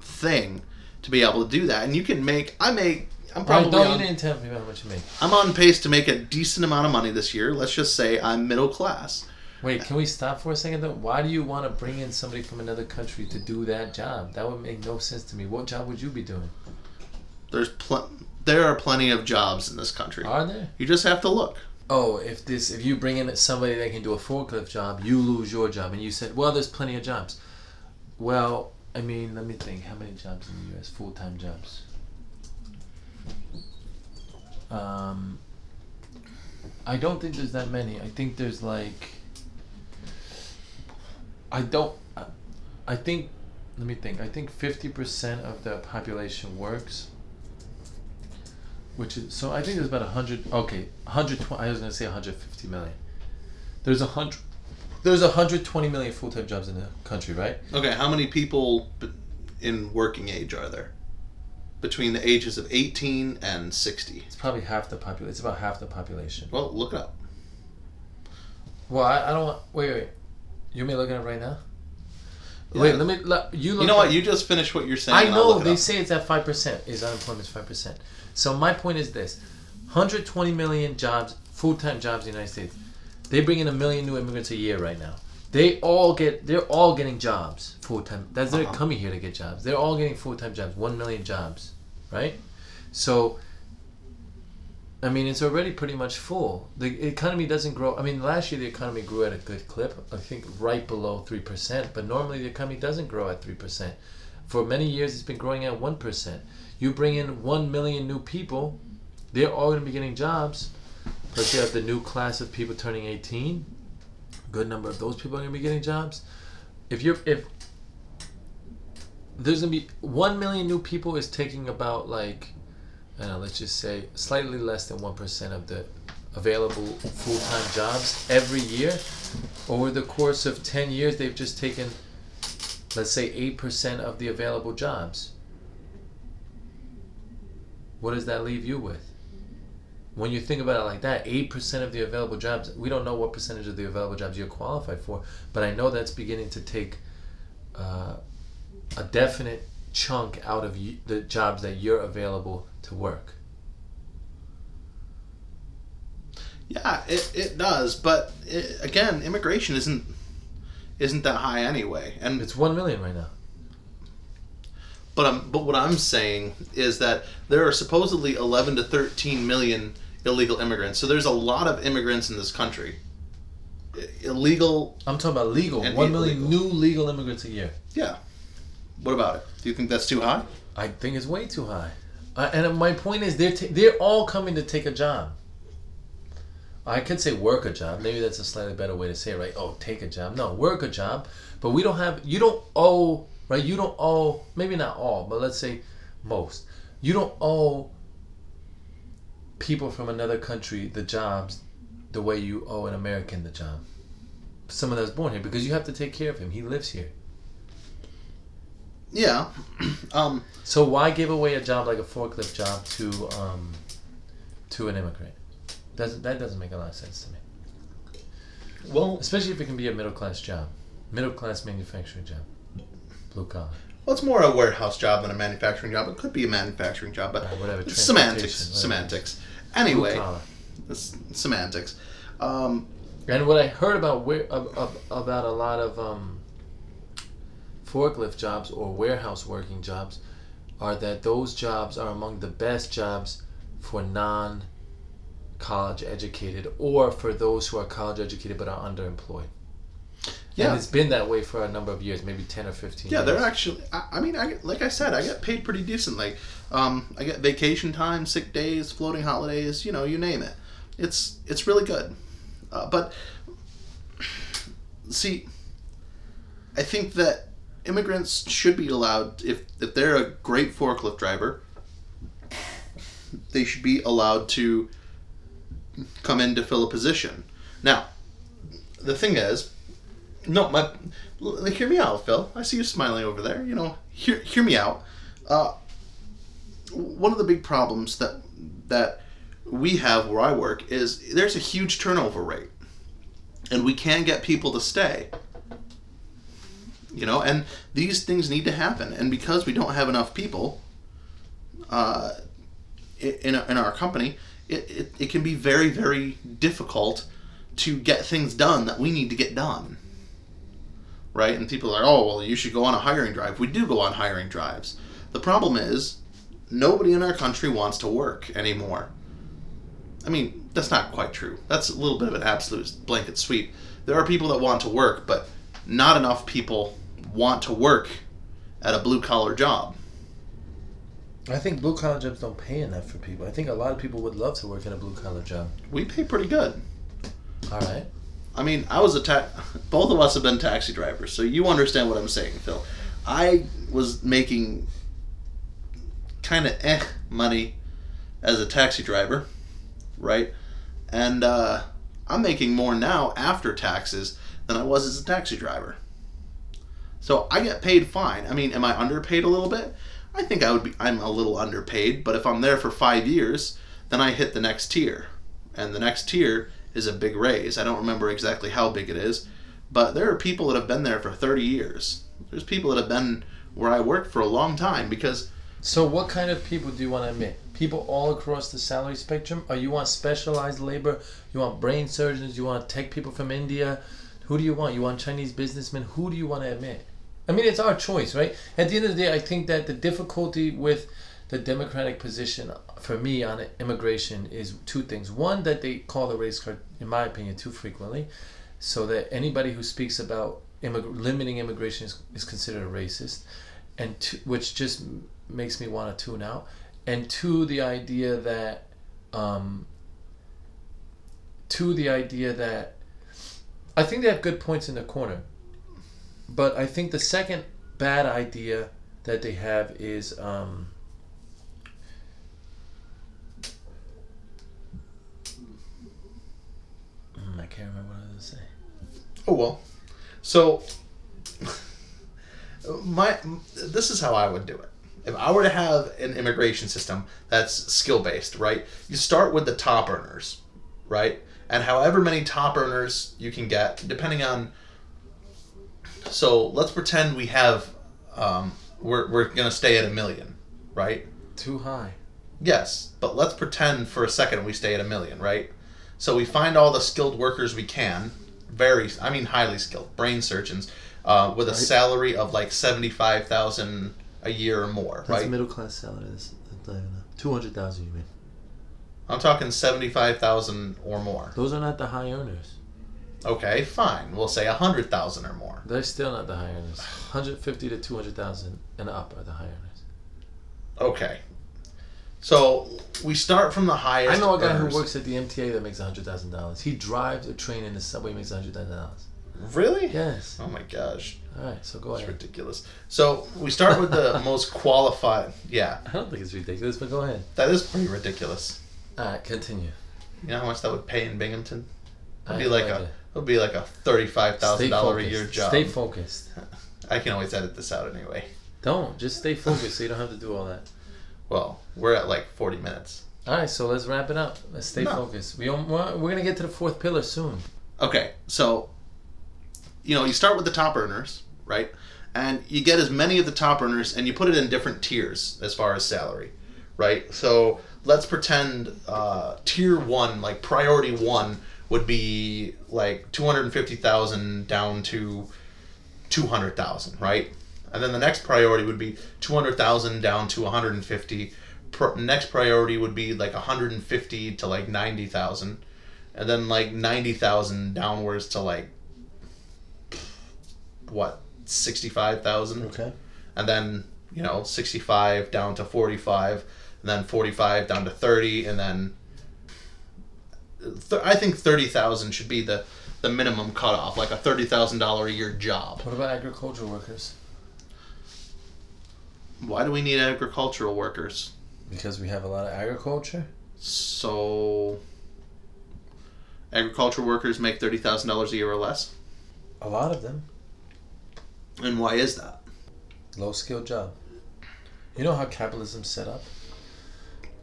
thing to be able to do that, and you can make. I make. I'm right, probably no, on, you didn't tell me how much you make. I'm on pace to make a decent amount of money this year. Let's just say I'm middle class. Wait, can we stop for a second though? Why do you want to bring in somebody from another country to do that job? That would make no sense to me. What job would you be doing? there's pl- there are plenty of jobs in this country. Are there? You just have to look. Oh, if this if you bring in somebody that can do a forklift job, you lose your job, and you said, well, there's plenty of jobs. Well, I mean, let me think. How many jobs in the U.S. full time jobs? Um, I don't think there's that many. I think there's like. I don't. I- think. Let me think. I think fifty percent of the population works. Which is so. I think there's about hundred. Okay, hundred twenty. I was gonna say hundred fifty million. There's a hundred. There's a hundred twenty million full time jobs in the country, right? Okay, how many people in working age are there? Between the ages of 18 and 60. It's probably half the population. It's about half the population. Well, look it up. Well, I, I don't want. Wait, wait. You me look at it right now? Yeah. Wait, let me. Let, you look. You know what? at- You just finished what you're saying. I know it they up. say it's at five percent. Is unemployment five percent? So my point is this: 120 million jobs, full-time jobs in the United States. They bring in a million new immigrants a year right now. They all get. They're all getting jobs full-time. That's they're Uh-huh. coming here to get jobs. They're all getting full-time jobs. One million jobs, right? So. I mean, it's already pretty much full. The economy doesn't grow. I mean, last year the economy grew at a good clip. I think right below three percent. But normally the economy doesn't grow at three percent. For many years, it's been growing at one percent. You bring in one million new people, they're all going to be getting jobs. Plus, you have the new class of people turning eighteen. Good number of those people are going to be getting jobs. If you're if there's going to be one million new people is taking about like, I don't know, let's just say slightly less than one percent of the available full-time jobs every year. Over the course of ten years, they've just taken let's say 8% of the available jobs. What does that leave you with? When you think about it like that, 8% of the available jobs, we don't know what percentage of the available jobs you're qualified for, but I know that's beginning to take uh, a definite chunk out of you, the jobs that you're available to work. Yeah, it, it does, but it, again, immigration isn't isn't that high anyway. And It's 1 million right now. but um, but what I'm saying is that there are supposedly 11 to 13 million illegal immigrants. So there's a lot of immigrants in this country. Illegal, I'm talking about legal. And 1 million illegal. new legal immigrants a year. yeah. What about it? Do you think that's too high? I think it's way too high. Uh, and my point is, they're ta- they're all coming to take a job. I could say work a job. Maybe that's a slightly better way to say it, right? Oh, take a job. No, work a job. But we don't have. You don't owe, right? You don't owe. Maybe not all, but let's say most. You don't owe people from another country the jobs the way you owe an American the job. Someone that's born here, because you have to take care of him. He lives here. Yeah. um, So why give away a job like a forklift job to um, to an immigrant? Doesn't that doesn't make a lot of sense to me? well, Especially if it can be a middle class job, middle class manufacturing job, blue collar. Well, it's more a warehouse job than a manufacturing job. It could be a manufacturing job, but whatever, it's semantics. whatever. Semantics. Anyway, it's semantics. Um, And what I heard about where ab- ab- about a lot of um, forklift jobs or warehouse working jobs are that those jobs are among the best jobs for non college educated or for those who are college educated but are underemployed. Yeah. And it's been that way for a number of years, maybe 10 or 15 Yeah, years. they're actually. I, I mean, I like I said, I get paid pretty decently. Um, I get vacation time, sick days, floating holidays. You know, you name it. It's it's really good. Uh, but see, I think that immigrants should be allowed if if they're a great forklift driver, they should be allowed to come in to fill a position. Now, the thing is, no, my hear me out, Phil. I see you smiling over there. You know, hear hear me out. Uh, one of the big problems that that we have where I work is there's a huge turnover rate, and we can't get people to stay. You know, and these things need to happen, and because we don't have enough people, uh, in in our company, it, it, it can be very very difficult to get things done that we need to get done right? And people are, like, oh, well, you should go on a hiring drive. We do go on hiring drives. The problem is, nobody in our country wants to work anymore. I mean, that's not quite true. That's a little bit of an absolute blanket sweep. There are people that want to work, but not enough people want to work at a blue collar job. I think blue collar jobs don't pay enough for people. I think a lot of people would love to work in a blue collar job. We pay pretty good. All right. I mean, I was a ta- both of us have been taxi drivers, so you understand what I'm saying, Phil. I was making kind of eh money as a taxi driver, right? And uh, I'm making more now after taxes than I was as a taxi driver. So I get paid fine. I mean, am I underpaid a little bit? I think I would be. I'm a little underpaid, but if I'm there for five years, then I hit the next tier, and the next tier is a big raise. I don't remember exactly how big it is, but there are people that have been there for 30 years. There's people that have been where I worked for a long time because So, what kind of people do you want to admit? People all across the salary spectrum? Or you want specialized labor? You want brain surgeons? You want tech people from India? Who do you want? You want Chinese businessmen? Who do you want to admit? I mean, it's our choice, right? At the end of the day, I think that the difficulty with the Democratic position for me on immigration is two things. One, that they call the race card, in my opinion, too frequently, so that anybody who speaks about immig- limiting immigration is, is considered a racist, and which just makes me want to tune out. And two, the idea that, um, the idea that, I think they have good points in the corner, but I think the second bad idea that they have is. Um, Mm, I can't remember what I was going to say. Oh well. So my this is how I would do it. If I were to have an immigration system that's skill based, right? You start with the top earners, right? And however many top earners you can get, depending on. So let's pretend we have, um, we're we're gonna stay at a million, right? Too high. Yes, but let's pretend for a second we stay at a million, right? So we find all the skilled workers we can, very, I mean, highly skilled, brain surgeons, uh, with a Right. salary of like seventy-five thousand a year or more, That's right? middle class salary. That's two hundred thousand. You mean? I'm talking seventy-five thousand or more. Those are not the high earners. Okay, fine. We'll say a hundred thousand or more. They're still not the high earners. Hundred fifty to two hundred thousand and up are the high earners. Okay. So we start from the highest. I know a guy earners. who works at the MTA that makes hundred thousand dollars. He drives a train in the subway, makes hundred thousand dollars. Really? Yes. Oh my gosh, All right. So go that's ahead. ridiculous. So we start with the most qualified. Yeah, I don't think it's ridiculous, but go ahead. that is pretty ridiculous. All right. Continue. You know how much that would pay in Binghamton? It'd be like no a it'd be like a thirty-five thousand dollar a year job. Stay focused. I can always edit this out anyway. Don't just stay focused, so you don't have to do all that. Well, we're at like forty minutes. All right. So let's wrap it up. Let's stay No. focused. We don't, we're we're gonna get to the fourth pillar soon. Okay, so you know you start with the top earners, right? And you get as many of the top earners, and you put it in different tiers as far as salary, right? So let's pretend uh, tier one, like priority one, would be like two hundred and fifty thousand down to two hundred thousand, right? And then the next priority would be two hundred thousand down to one hundred and fifty. Pro- next priority would be like one hundred and fifty to like ninety thousand, and then like ninety thousand downwards to like what sixty five thousand Okay. and then you know 65 down to 45 and then 45 down to 30 and then th- i think 30000 should be the the minimum cutoff like a $30000 a year job What about agricultural workers? Why do we need agricultural workers Because we have a lot of agriculture. so agricultural workers make $30000 a year or less A lot of them. and why is that Low skilled job. You know how capitalism's set up?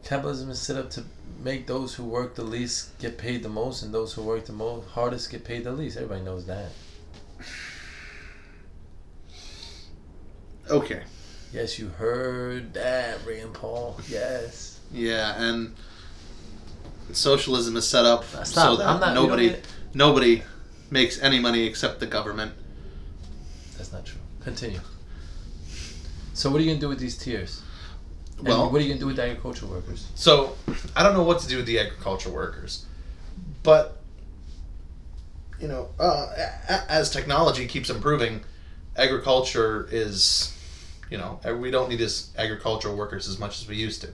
Capitalism is set up to make those who work the least get paid the most, and those who work the most hardest get paid the least. Everybody knows that. okay Yes, you heard that, Rand Paul. Yes. yeah and socialism is set up so that I'm not- we don't nobody need- nobody makes any money except the government That's not true. Continue. So what are you gonna do with these tiers? And Well- what are you gonna do with the agricultural workers? So I don't know what to do with the agriculture workers, but you know, uh, a- a- as technology keeps improving, agriculture is, you know, we don't need as agricultural workers as much as we used to,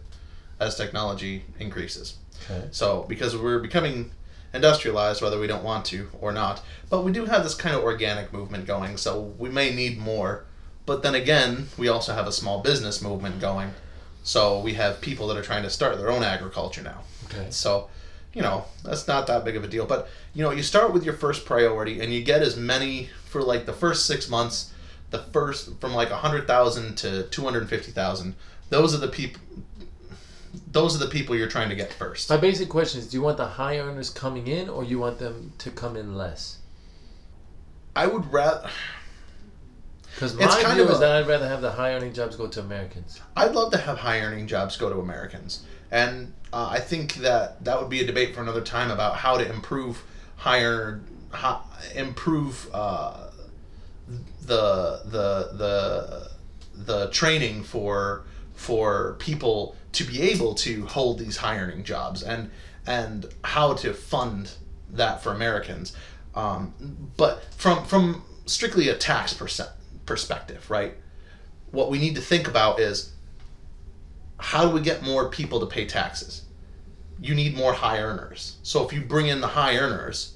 as technology increases. Okay. So because we're becoming industrialized, whether we don't want to or not, but we do have this kind of organic movement going. So we may need more, but then again, we also have a small business movement going. So we have people that are trying to start their own agriculture now. Okay. So, you know, that's not that big of a deal. But, you know, you start with your first priority and you get as many for like the first six months, the first from like 100,000 to 250,000. Those are the people. Those are the people you're trying to get first. My basic question is: Do you want the high earners coming in, or you want them to come in less? I would rather. Because It's my kind view of is that I'd rather have the high earning jobs go to Americans. I'd love to have high earning jobs go to Americans, and uh, I think that that would be a debate for another time about how to improve higher, hi, improve uh, the the the the training for for people to be able to hold these high earning jobs and and how to fund that for Americans. Um, but from from strictly a tax percent perspective, right? What we need to think about is how do we get more people to pay taxes? You need more high earners. So if you bring in the high earners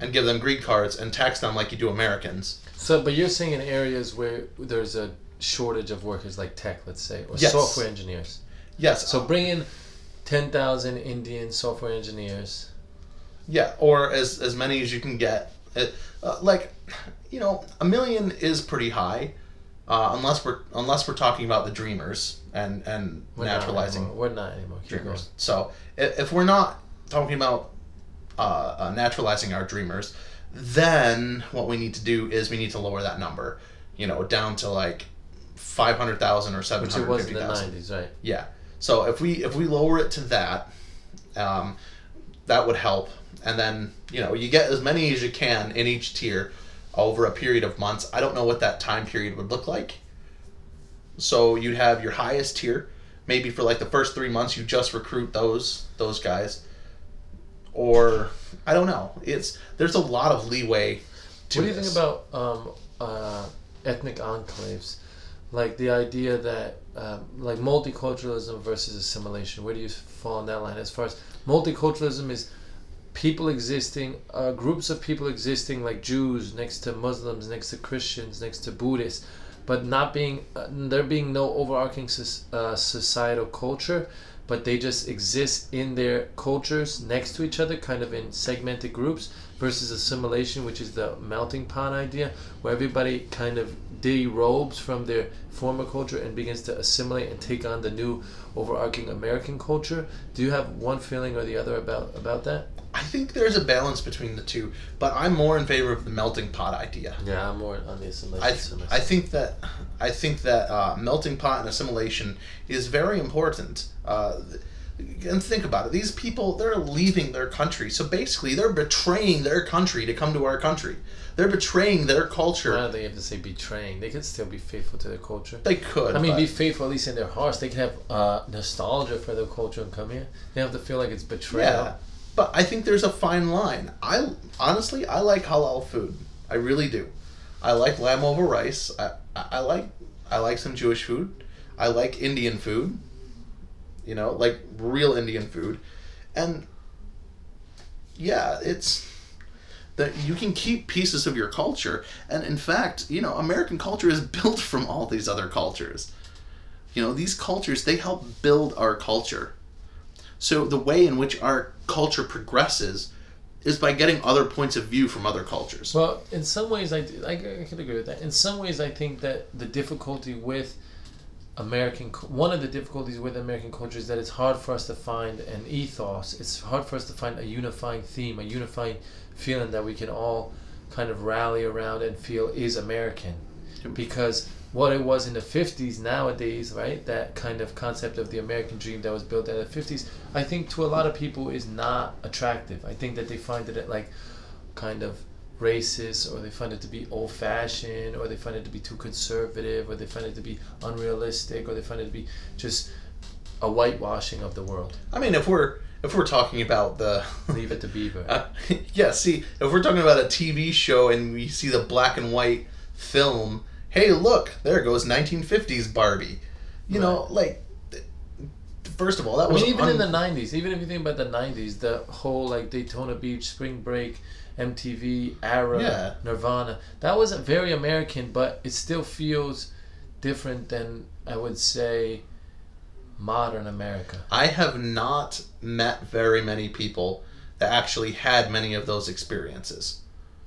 and give them green cards and tax them like you do Americans, So, but you're saying in areas where there's a shortage of workers, like tech, let's say, or Yes. software engineers. yes. So bring in ten thousand Indian software engineers. Yeah, or as as many as you can get. It, uh, like, you know, a million is pretty high, uh, unless we're unless we're talking about the dreamers and and We're naturalizing anymore. We're not anymore. Keep going. dreamers. So if, if we're not talking about uh, uh, naturalizing our dreamers, then what we need to do is we need to lower that number, you know, down to like five hundred thousand or seven Which was the nineties, right? Yeah. So if we if we lower it to that, um, that would help. And then you know you get as many as you can in each tier over a period of months. I don't know what that time period would look like. So you'd have your highest tier, maybe for like the first three months you just recruit those those guys, or I don't know. It's there's a lot of leeway. To what do you think about um, uh, ethnic enclaves? Like the idea that um, like multiculturalism versus assimilation. Where do you fall on that line? As far as multiculturalism is people existing, uh, groups of people existing like Jews next to Muslims, next to Christians, next to Buddhists, but not being uh, there being no overarching soc- uh, societal culture, but they just exist in their cultures next to each other, kind of in segmented groups. Versus assimilation, which is the melting pot idea, where everybody kind of derobes from their former culture and begins to assimilate and take on the new overarching American culture. Do you have one feeling or the other about about that? I think there's a balance between the two, but I'm more in favor of the melting pot idea. Yeah, I'm more on the assimilation. I, th- I think that I think that uh, melting pot and assimilation is very important. Uh, and think about it; these people they're leaving their country, so basically they're betraying their country to come to our country. They're betraying their culture. Don't have to say betraying. They could still be faithful to their culture. they could. I mean, be faithful at least in their hearts. They can have uh, nostalgia for their culture and come here. They have to feel like it's betrayal. Yeah, but I think there's a fine line. I honestly, I like halal food. I really do. I like lamb over rice. I, I, I like I like some Jewish food. I like Indian food. You know, like real Indian food, and yeah, it's that you can keep pieces of your culture, and in fact, you know, American culture is built from all these other cultures. You know, these cultures they help build our culture. So the way in which our culture progresses is by getting other points of view from other cultures. Well, in some ways, I, do- I, I could agree with that. In some ways, I think that the difficulty with American, one of the difficulties with American culture is that it's hard for us to find an ethos. It's hard for us to find a unifying theme, a unifying feeling that we can all kind of rally around and feel is American. Because what it was in the 50s nowadays, right? That kind of concept of the American dream that was built in the 50s, I think to a lot of people is not attractive. I think that they find it like kind of racist or they find it to be old fashioned or they find it to be too conservative or they find it to be unrealistic or they find it to be just a whitewashing of the world. I mean, if we're if we're talking about the Leave it to Beaver. Uh, yeah, see, if we're talking about a TV show and we see the black and white film, hey, look, there goes 1950s Barbie. You know, like, first of all, that I was mean, even un- in the '90s, even if you think about the '90s, the whole like Daytona Beach, Spring Break, MTV era, Yeah. Nirvana, that was very American, but it still feels different than I would say modern America. I have not met very many people that actually had many of those experiences.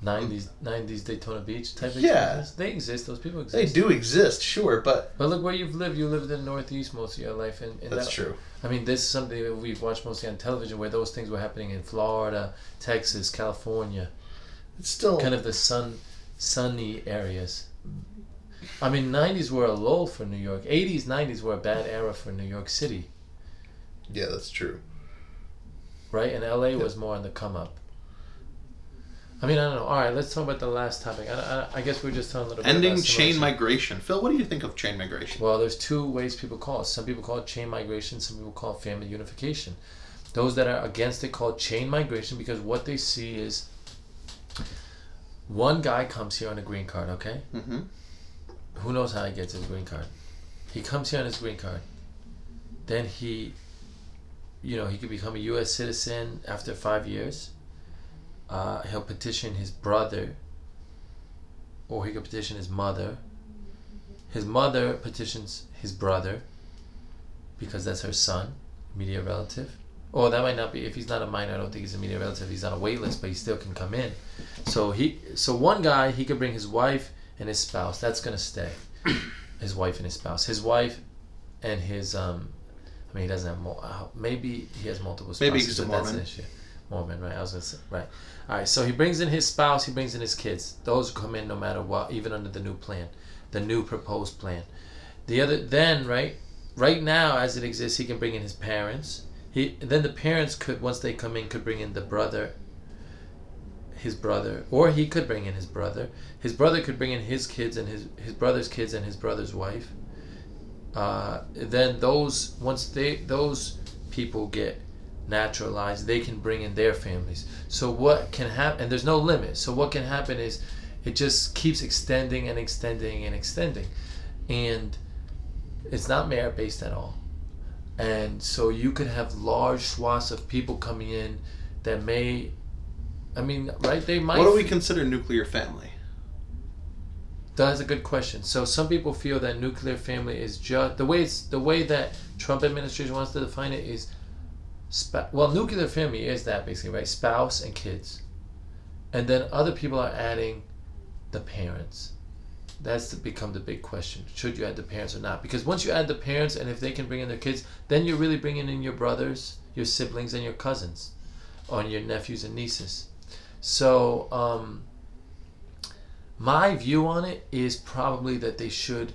'90s, '90s Daytona Beach type of Yeah. experiences. They exist. Those people exist. They do exist, sure, but But look where you've lived. You lived in the Northeast most of your life, and, and that's that- true. I mean, this is something that we've watched mostly on television, where those things were happening in Florida, Texas, California. It's still kind of the sun sunny areas. I mean, '90s were a lull for New York. '80s, '90s were a bad era for New York City, yeah, that's true. right? And LA was more on the come up. I mean, I don't know. All right, let's talk about the last topic. I, I, I guess we're just talking a little bit Ending chain migration. Phil, what do you think of chain migration? Well, there's two ways people call it. Some people call it chain migration. Some people call it family unification. Those that are against it call it chain migration because what they see is one guy comes here on a green card. Okay. Mm-hmm. who knows how he gets his green card. He comes here on his green card. Then he, you know, he could become a U.S. citizen after five years. Uh, he'll petition his brother, or he could petition his mother. His mother petitions his brother, because that's her son, immediate relative. Or that might not be if he's not a minor. I don't think he's a immediate relative. He's on a wait list, but he still can come in. So he, so one guy, he could bring his wife and his spouse. That's gonna stay. his wife and his spouse. His wife and his um. I mean, he doesn't have more. Uh, maybe he has multiple spouses. Maybe he's a but that's Mormon. an issue. Mormon, right? I was gonna say right. All right. So he brings in his spouse. He brings in his kids. Those come in no matter what, even under the new plan, the new proposed plan. The other then right, right now as it exists, he can bring in his parents. He then the parents could once they come in could bring in the brother. His brother, or he could bring in his brother. His brother could bring in his kids and his his brother's kids and his brother's wife. Uh, then those once they those people get naturalized, they can bring in their families. So what can happen? And there's no limit. So what can happen is, it just keeps extending and extending and extending, and it's not merit based at all. And so you could have large swaths of people coming in that may, I mean, right? They might. What do we consider nuclear family? That's a good question. So some people feel that nuclear family is just the way it's the way that Trump administration wants to define it is, spa- well, nuclear family is that basically right, spouse and kids, and then other people are adding, the parents. That's to become the big question. Should you add the parents or not? Because once you add the parents, and if they can bring in their kids, then you're really bringing in your brothers, your siblings, and your cousins, or your nephews and nieces. So. um my view on it is probably that they should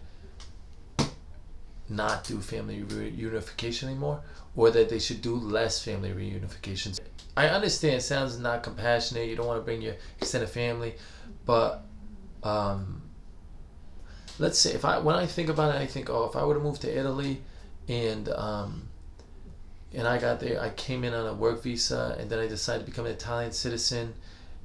not do family reunification anymore or that they should do less family reunifications. I understand it sounds not compassionate, you don't want to bring your extended family, but um, let's say if I when I think about it I think oh if I would have moved to Italy and um, and I got there I came in on a work visa and then I decided to become an Italian citizen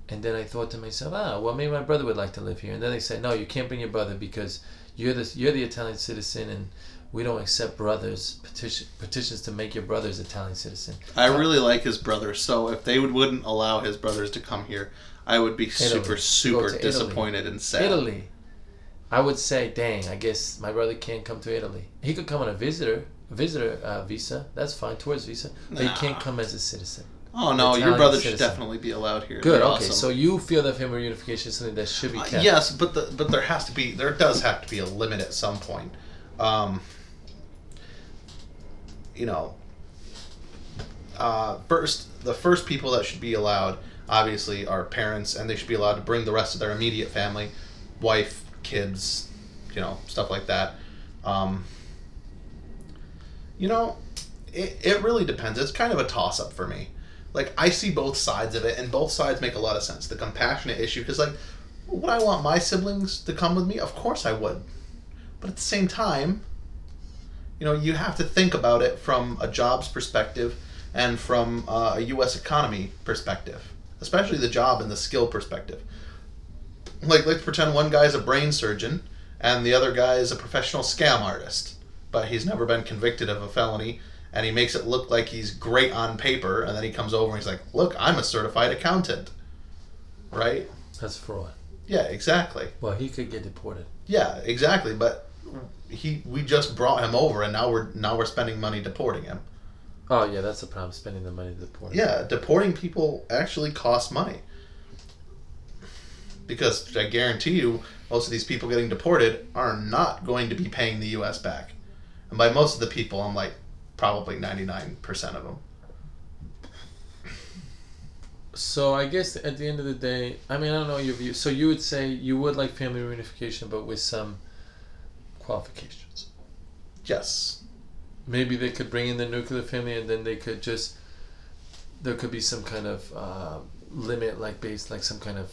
and then I thought to myself, ah, well, maybe my brother would like to live here. And then they said, no, you can't bring your brother because you're the you're the Italian citizen, and we don't accept brothers petition petitions to make your brothers Italian citizen. I really like his brother, so if they would, wouldn't allow his brothers to come here, I would be super, super to Italy. disappointed and sad. Italy, I would say, dang, I guess my brother can't come to Italy. He could come on a visitor visitor uh, visa. That's fine, tourist visa, but he can't come as a citizen. Oh no, your Italian brother should definitely be allowed here. Good. Okay, awesome. so you feel that family reunification is something that should be Uh, yes, but the but there has to be there does have to be a limit at some point. Um, you know, uh, first the first people that should be allowed obviously are parents, and they should be allowed to bring the rest of their immediate family, wife, kids, you know, stuff like that. Um, you know, it, it really depends. It's kind of a toss up for me. Like I see both sides of it, and both sides make a lot of sense. The compassionate issue, because like, would I want my siblings to come with me? Of course I would, but at the same time, You know, you have to think about it from a jobs perspective and from uh, a U.S. economy perspective, especially the job and the skill perspective. Like, let's pretend one guy's a brain surgeon and the other guy is a professional scam artist, but he's never been convicted of a felony, and he makes it look like he's great on paper, and then he comes over and he's like, "Look, I'm a certified accountant." Right? That's fraud. Yeah, exactly. Well, he could get deported. Yeah, exactly. But he, we just brought him over, and now we're now we're spending money deporting him. Oh yeah, that's the problem. Spending the money to deport. Yeah, deporting people actually costs money. Because I guarantee you, most of these people getting deported are not going to be paying the U.S. back. And by most of the people, I'm like probably 99% of them. So I guess at the end of the day, I mean, I don't know your view. So you would say you would like family reunification, but with some qualifications. Yes. Maybe they could bring in the nuclear family, and then they could just there could be some kind of uh, limit, like based like some kind of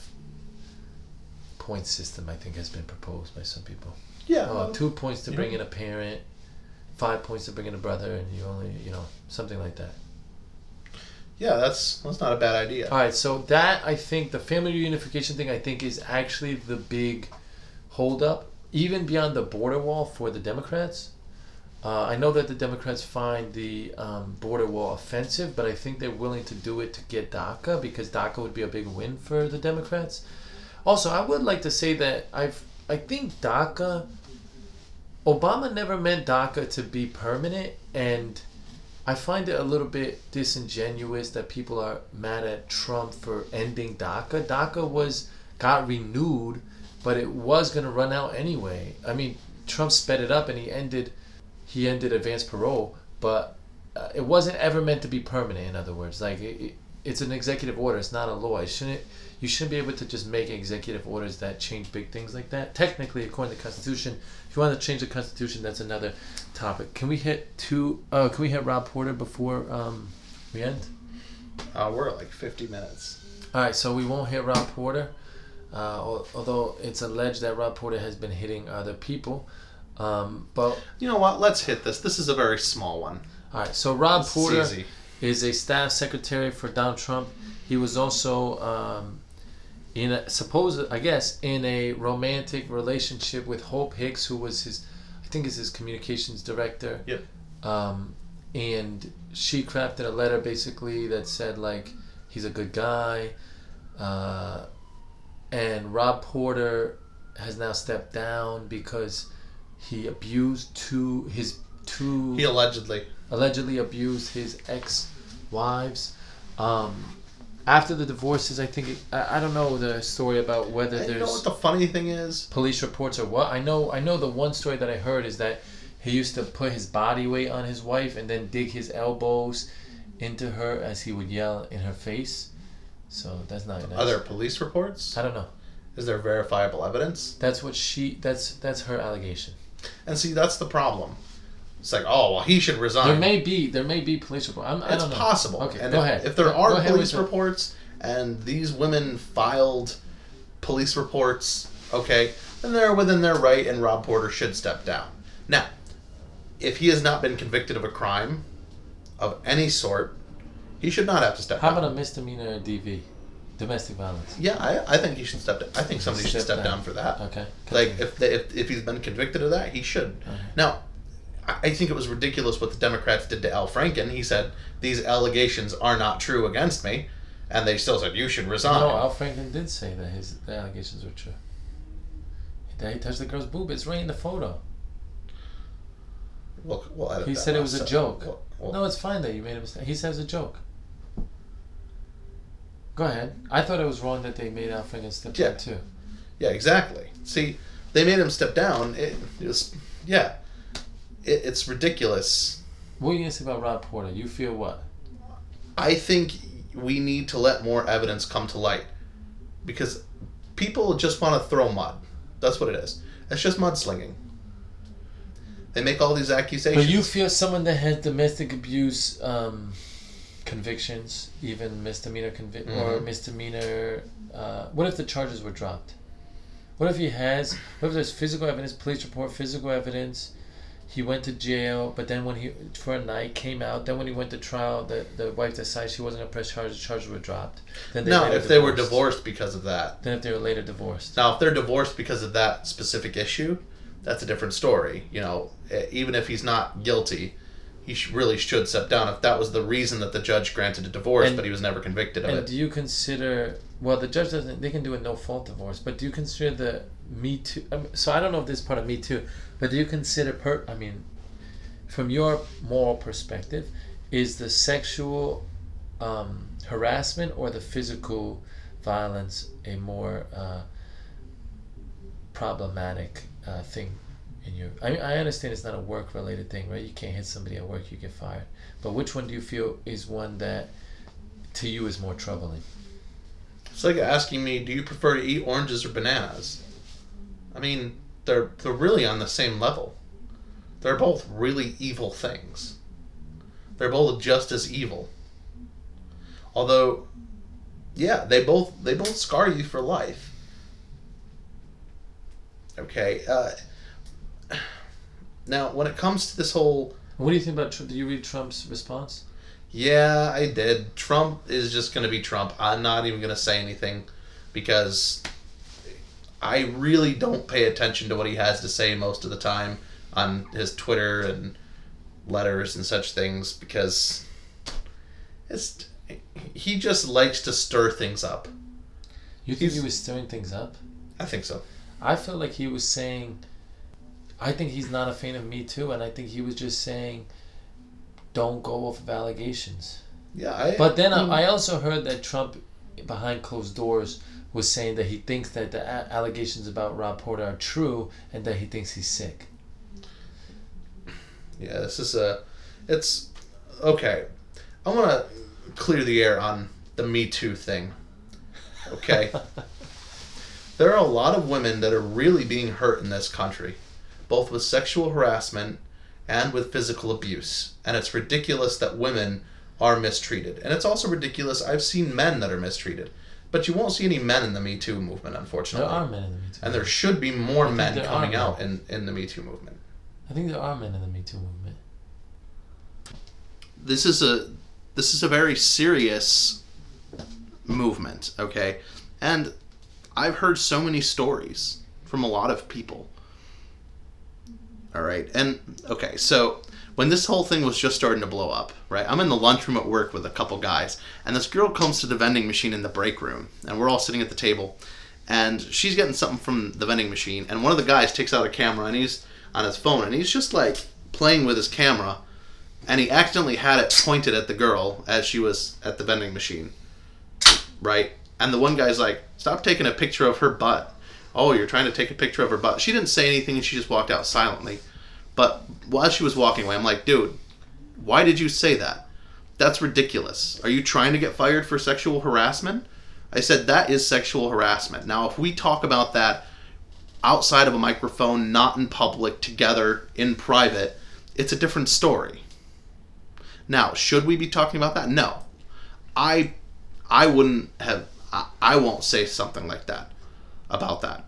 point system. I think has been proposed by some people. Yeah. Two points to bring know- in a parent, five points to bring in a brother, and you only you know something like that. Yeah, that's that's not a bad idea. All right, so that I think the family reunification thing I think is actually the big holdup, even beyond the border wall for the Democrats. Uh, I know that the Democrats find the um, border wall offensive, but I think they're willing to do it to get DACA because DACA would be a big win for the Democrats. Also, I would like to say that I've I think DACA. Obama never meant DACA to be permanent, and I find it a little bit disingenuous that people are mad at Trump for ending DACA. DACA was got renewed, but it was going to run out anyway. I mean, Trump sped it up and he ended he ended advanced parole, but uh, it wasn't ever meant to be permanent. In other words, like it, it, it's an executive order. It's not a law. It shouldn't. You shouldn't be able to just make executive orders that change big things like that. Technically, according to the Constitution, if you want to change the Constitution, that's another topic. Can we hit two? Uh, can we hit Rob Porter before um, we end? Uh, we're at like 50 minutes. All right, so we won't hit Rob Porter, uh, although it's alleged that Rob Porter has been hitting other people. Um, but You know what? Let's hit this. This is a very small one. all right, so Rob It's Porter easy. is a staff secretary for Donald Trump. He was also um, in a supposed, I guess, in a romantic relationship with Hope Hicks, who was his, I think, is his communications director. Yep. Um, and she crafted a letter basically that said like he's a good guy, uh, and Rob Porter has now stepped down because he abused two his two He allegedly. allegedly abused his ex wives. Um, after the divorces, I think it, I, I don't know the story about whether And you know there's what the funny thing is? police reports or what. I know I know the one story that I heard is that he used to put his body weight on his wife and then dig his elbows into her as he would yell in her face. So that's not nice. Are there police reports? I don't know. Is there verifiable evidence? That's what she. That's that's her allegation. And see, that's the problem. It's like, oh, well, he should resign. There may be there may be police reports. I'm, it's know. possible. Okay, and go if, ahead. If there Go- are go police reports and these women filed police reports, okay, then they're within their right and Rob Porter should step down. Now, if he has not been convicted of a crime of any sort, he should not have to step down. How down. about a misdemeanor DV, domestic violence? yeah, I, I think he should step down. I think somebody should Step down. for that. Okay. Like if, they, if if he's been convicted of that, he should. Okay. Now, I think it was ridiculous what the Democrats did to Al Franken. He said these allegations are not true against me, and they still said you should resign. No, Al Franken did say that his the allegations were true. That he touched the girl's boob. It's right in the photo. We'll, we'll edit He said it was a joke. We'll- No, it's fine that you made a mistake. He says a joke. Go ahead. I thought it was wrong that they made Al Franken step Yeah. down too. yeah, exactly. See, they made him step down. It, it was yeah, it, it's ridiculous. What are you gonna say about Rob Porter? You feel what? I think we need to let more evidence come to light because people just want to throw mud. That's what it is. It's just mudslinging. They make all these accusations. But you feel someone that has domestic abuse um, convictions, even misdemeanor convic- or Mhm. misdemeanor. Uh, what if the charges were dropped? What if he has? What if there's physical evidence, police report, physical evidence? he went to jail, but then when he for a night came out. Then when he went to trial, the the wife decided she wasn't gonna press charges. Charges were dropped. Then later if they were divorced because of that, Then if they were later divorced. Now, if they're divorced because of that specific issue, that's a different story. You know, even if he's not guilty, he sh- really should step down. If that was the reason that the judge granted a divorce, And- but he was never convicted of And it. do you consider? Well, the judge doesn't. They can do a no fault divorce, but do you consider the Me Too? Mean, so I don't know if this is part of Me Too, but do you consider per? I mean, from your moral perspective, is the sexual um, harassment or the physical violence a more uh, problematic uh, thing in your? I I understand it's not a work related thing, right? You can't hit somebody at work, you get fired. But which one do you feel is one that to you is more troubling? It's like asking me, do you prefer to eat oranges or bananas? I mean, they're they're really on the same level. They're both really evil things. They're both just as evil. Although, yeah, they both they both scar you for life. Okay. Uh, now, when it comes to this whole What do you think about? Tr- Did you read Trump's response? yeah, I did. Trump is just going to be Trump. I'm not even going to say anything because I really don't pay attention to what he has to say most of the time on his Twitter and letters and such things because it's he just likes to stir things up. You think he was stirring things up? I think so. I felt like he was saying. I think he's not a fan of Me Too, and I think he was just saying, "Don't go off of allegations." Yeah, I, But then I, mm. I also heard that Trump, behind closed doors, was saying that he thinks that the a- allegations about Rob Porter are true, and that he thinks he's sick. Yeah, this is a. It's okay. I want to clear the air on the Me Too thing. Okay. there are a lot of women that are really being hurt in this country, both with sexual harassment and with physical abuse. And it's ridiculous that women are mistreated. And it's also ridiculous. I've seen men that are mistreated. But you won't see any men in the Me Too movement, unfortunately. There are men in the Me Too. And there should be more men coming men. out in, in the Me Too movement. I think there are men in the Me Too movement. this is a this is a very serious movement, okay? And I've heard so many stories from a lot of people. All right. And okay, so when this whole thing was just starting to blow up, right? I'm in the lunchroom at work with a couple guys, and this girl comes to the vending machine in the break room, and we're all sitting at the table, and she's getting something from the vending machine, and one of the guys takes out a camera and he's on his phone and he's just like playing with his camera and he accidentally had it pointed at the girl as she was at the vending machine. Right? And the one guy's like, Stop taking a picture of her butt. Oh, you're trying to take a picture of her butt. She didn't say anything and she just walked out silently. But while she was walking away, I'm like, Dude, why did you say that? That's ridiculous. Are you trying to get fired for sexual harassment? I said, That is sexual harassment. Now, if we talk about that outside of a microphone, not in public, together, in private, it's a different story. Now, should we be talking about that? No. I I wouldn't have I, I won't say something like that about that.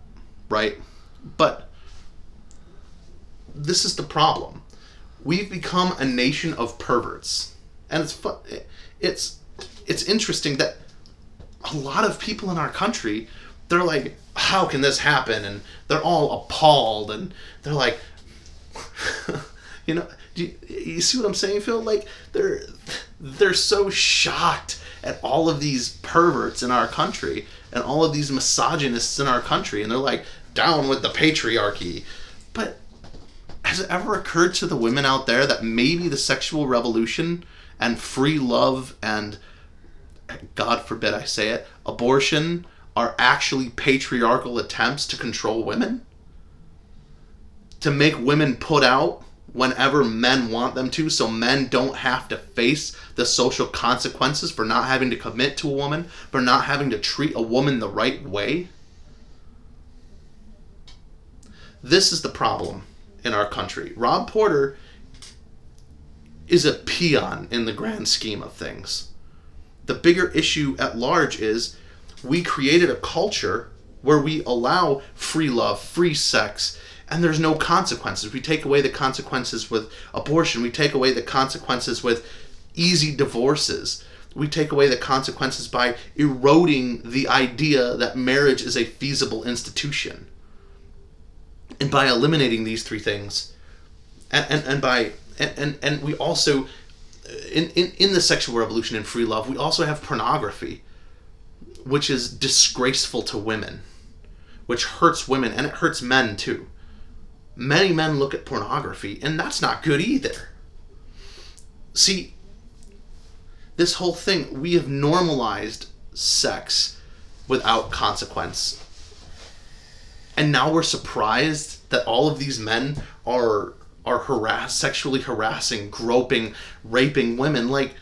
Right? But this is the problem. We've become a nation of perverts. And it's it's it's interesting that a lot of people in our country they're like how can this happen and they're all appalled and they're like you know you, you see what i'm saying phil like they're they're so shocked at all of these perverts in our country and all of these misogynists in our country and they're like down with the patriarchy but has it ever occurred to the women out there that maybe the sexual revolution and free love and God forbid I say it, abortion are actually patriarchal attempts to control women? To make women put out whenever men want them to, so men don't have to face the social consequences for not having to commit to a woman, for not having to treat a woman the right way? This is the problem in our country. Rob Porter is a peon in the grand scheme of things the bigger issue at large is we created a culture where we allow free love, free sex, and there's no consequences. We take away the consequences with abortion. We take away the consequences with easy divorces. We take away the consequences by eroding the idea that marriage is a feasible institution. And by eliminating these three things, and, and, and by and, and, and we also in, in, in the sexual revolution and free love, we also have pornography, which is disgraceful to women, which hurts women and it hurts men too. Many men look at pornography, and that's not good either. See, this whole thing, we have normalized sex without consequence. And now we're surprised that all of these men are are harass sexually harassing, groping, raping women. Like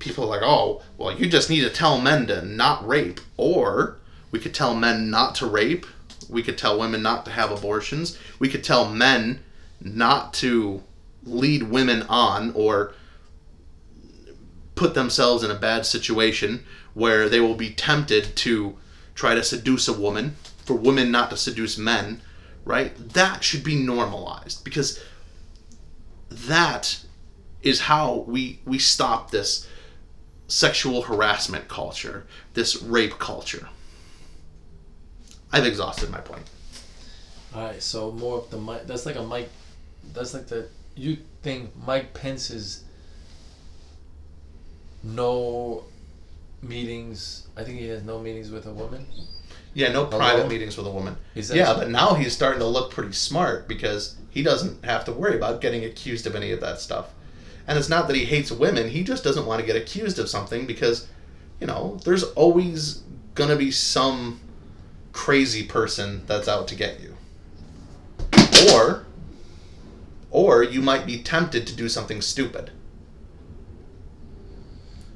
people are like, oh, well, you just need to tell men to not rape, or we could tell men not to rape. We could tell women not to have abortions. We could tell men not to lead women on or put themselves in a bad situation where they will be tempted to try to seduce a woman, for women not to seduce men, right? That should be normalized because that is how we we stop this sexual harassment culture, this rape culture. I've exhausted my point. All right, so more of the Mike. That's like a Mike. That's like the you think Mike Pence's no meetings. I think he has no meetings with a woman. Yeah, no Hello? private meetings with a woman. Is Yeah, so? but now he's starting to look pretty smart because he doesn't have to worry about getting accused of any of that stuff. And it's not that he hates women, he just doesn't want to get accused of something because, you know, there's always going to be some crazy person that's out to get you. Or or you might be tempted to do something stupid.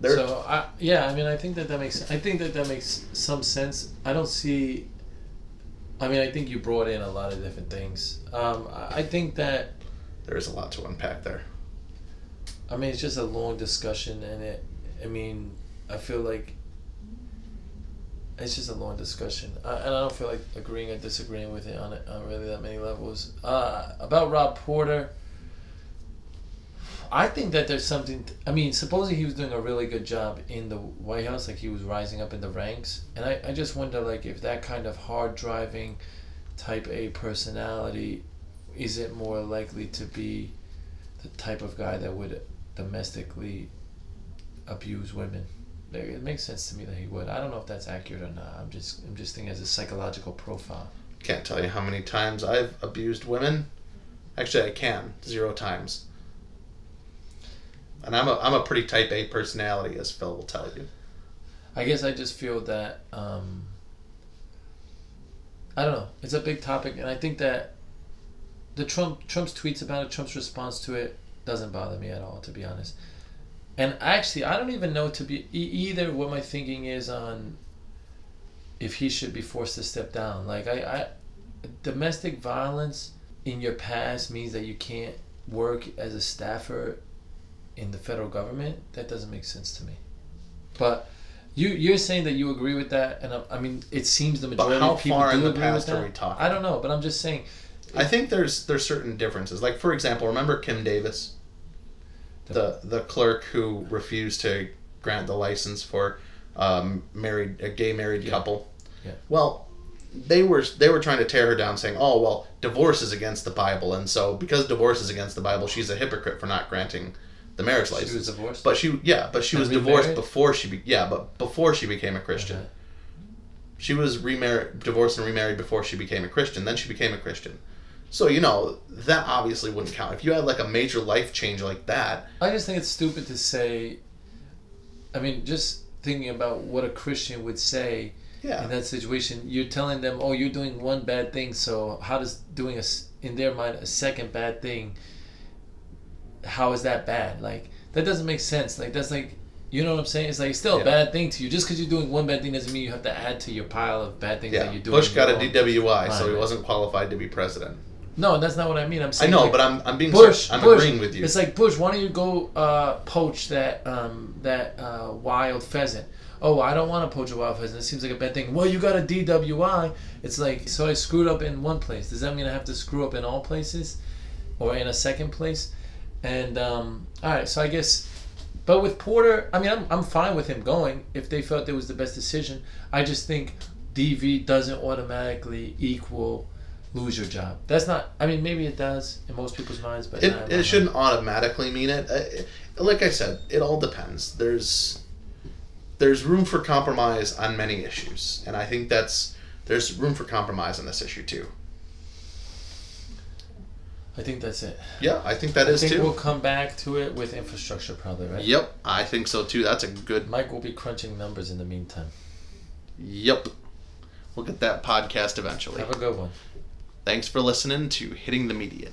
There, So I yeah, I mean I think that that makes I think that that makes some sense. I don't see. I mean I think you brought in a lot of different things. Um, I think that there is a lot to unpack there. I mean it's just a long discussion and it. I mean I feel like. It's just a long discussion, and I don't feel like agreeing or disagreeing with it on on really that many levels. Uh, about Rob Porter, I think that there's something. I mean, supposedly he was doing a really good job in the White House, like he was rising up in the ranks, and I, I just wonder like if that kind of hard driving, type A personality, is it more likely to be the type of guy that would domestically abuse women? It makes sense to me that he would. I don't know if that's accurate or not. I'm just I'm just thinking as a psychological profile. Can't tell you how many times I've abused women. Actually, I can zero times. And I'm a I'm a pretty type A personality, as Phil will tell you. I guess I just feel that um, I don't know. It's a big topic, and I think that the Trump Trump's tweets about it, Trump's response to it, doesn't bother me at all, to be honest. And actually, I don't even know to be e- either what my thinking is on if he should be forced to step down. Like I, I domestic violence in your past means that you can't work as a staffer in the federal government. That doesn't make sense to me. But you you're saying that you agree with that, and I, I mean it seems the majority but how of people far do in the agree past with are that. we talking? I don't know, but I'm just saying. I think there's there's certain differences. Like for example, remember Kim Davis, the the clerk who refused to grant the license for um, married a gay married Yeah. couple. Yeah. Well, they were they were trying to tear her down, saying, "Oh well, divorce is against the Bible, and so because divorce is against the Bible, she's a hypocrite for not granting the marriage license." She was divorced. But she yeah, but she And was divorced before she be, yeah, but before she became a Christian. Okay. She was remarried, divorced and remarried before she became a Christian. Then she became a Christian. So you know that obviously wouldn't count. If you had like a major life change like that, I just think it's stupid to say. I mean, just thinking about what a Christian would say yeah, in that situation, you're telling them, "Oh, you're doing one bad thing, so how does doing a in their mind a second bad thing? How is that bad? Like that doesn't make sense. Like that's like." You know what I'm saying? It's like it's still a Yeah. bad thing to you. Just because you're doing one bad thing doesn't mean you have to add to your pile of bad things yeah. that you're doing. Bush got a. DWI, so he wasn't qualified to be president. No, that's not what I mean. I'm I saying. know, like, but I'm I'm being Bush, I'm Bush, agreeing with you. It's like Bush. Why don't you go uh, poach that um, that uh, wild pheasant? oh, I don't want to poach a wild pheasant. It seems like a bad thing. Well, you got a DWI. It's like, so I screwed up in one place. Does that mean I have to screw up in all places, or in a second place? And um, all right, so I guess, but with Porter, I mean, I'm I'm fine with him going if they felt it was the best decision. I just think DV doesn't automatically equal lose your job. That's not. I mean, maybe it does in most people's minds, but It, not in my it shouldn't automatically mean it. Uh, Like I said, it all depends. There's there's room for compromise on many issues, and I think that's there's room for compromise on this issue too. I think that's it. Yeah, I think that I is think too. we'll come back to it with infrastructure, probably, right? Yep, I think so too. That's a good. Mike will be crunching numbers in the meantime. Yep, we'll get that podcast eventually. Have a good one. Thanks for listening to Hitting the Median.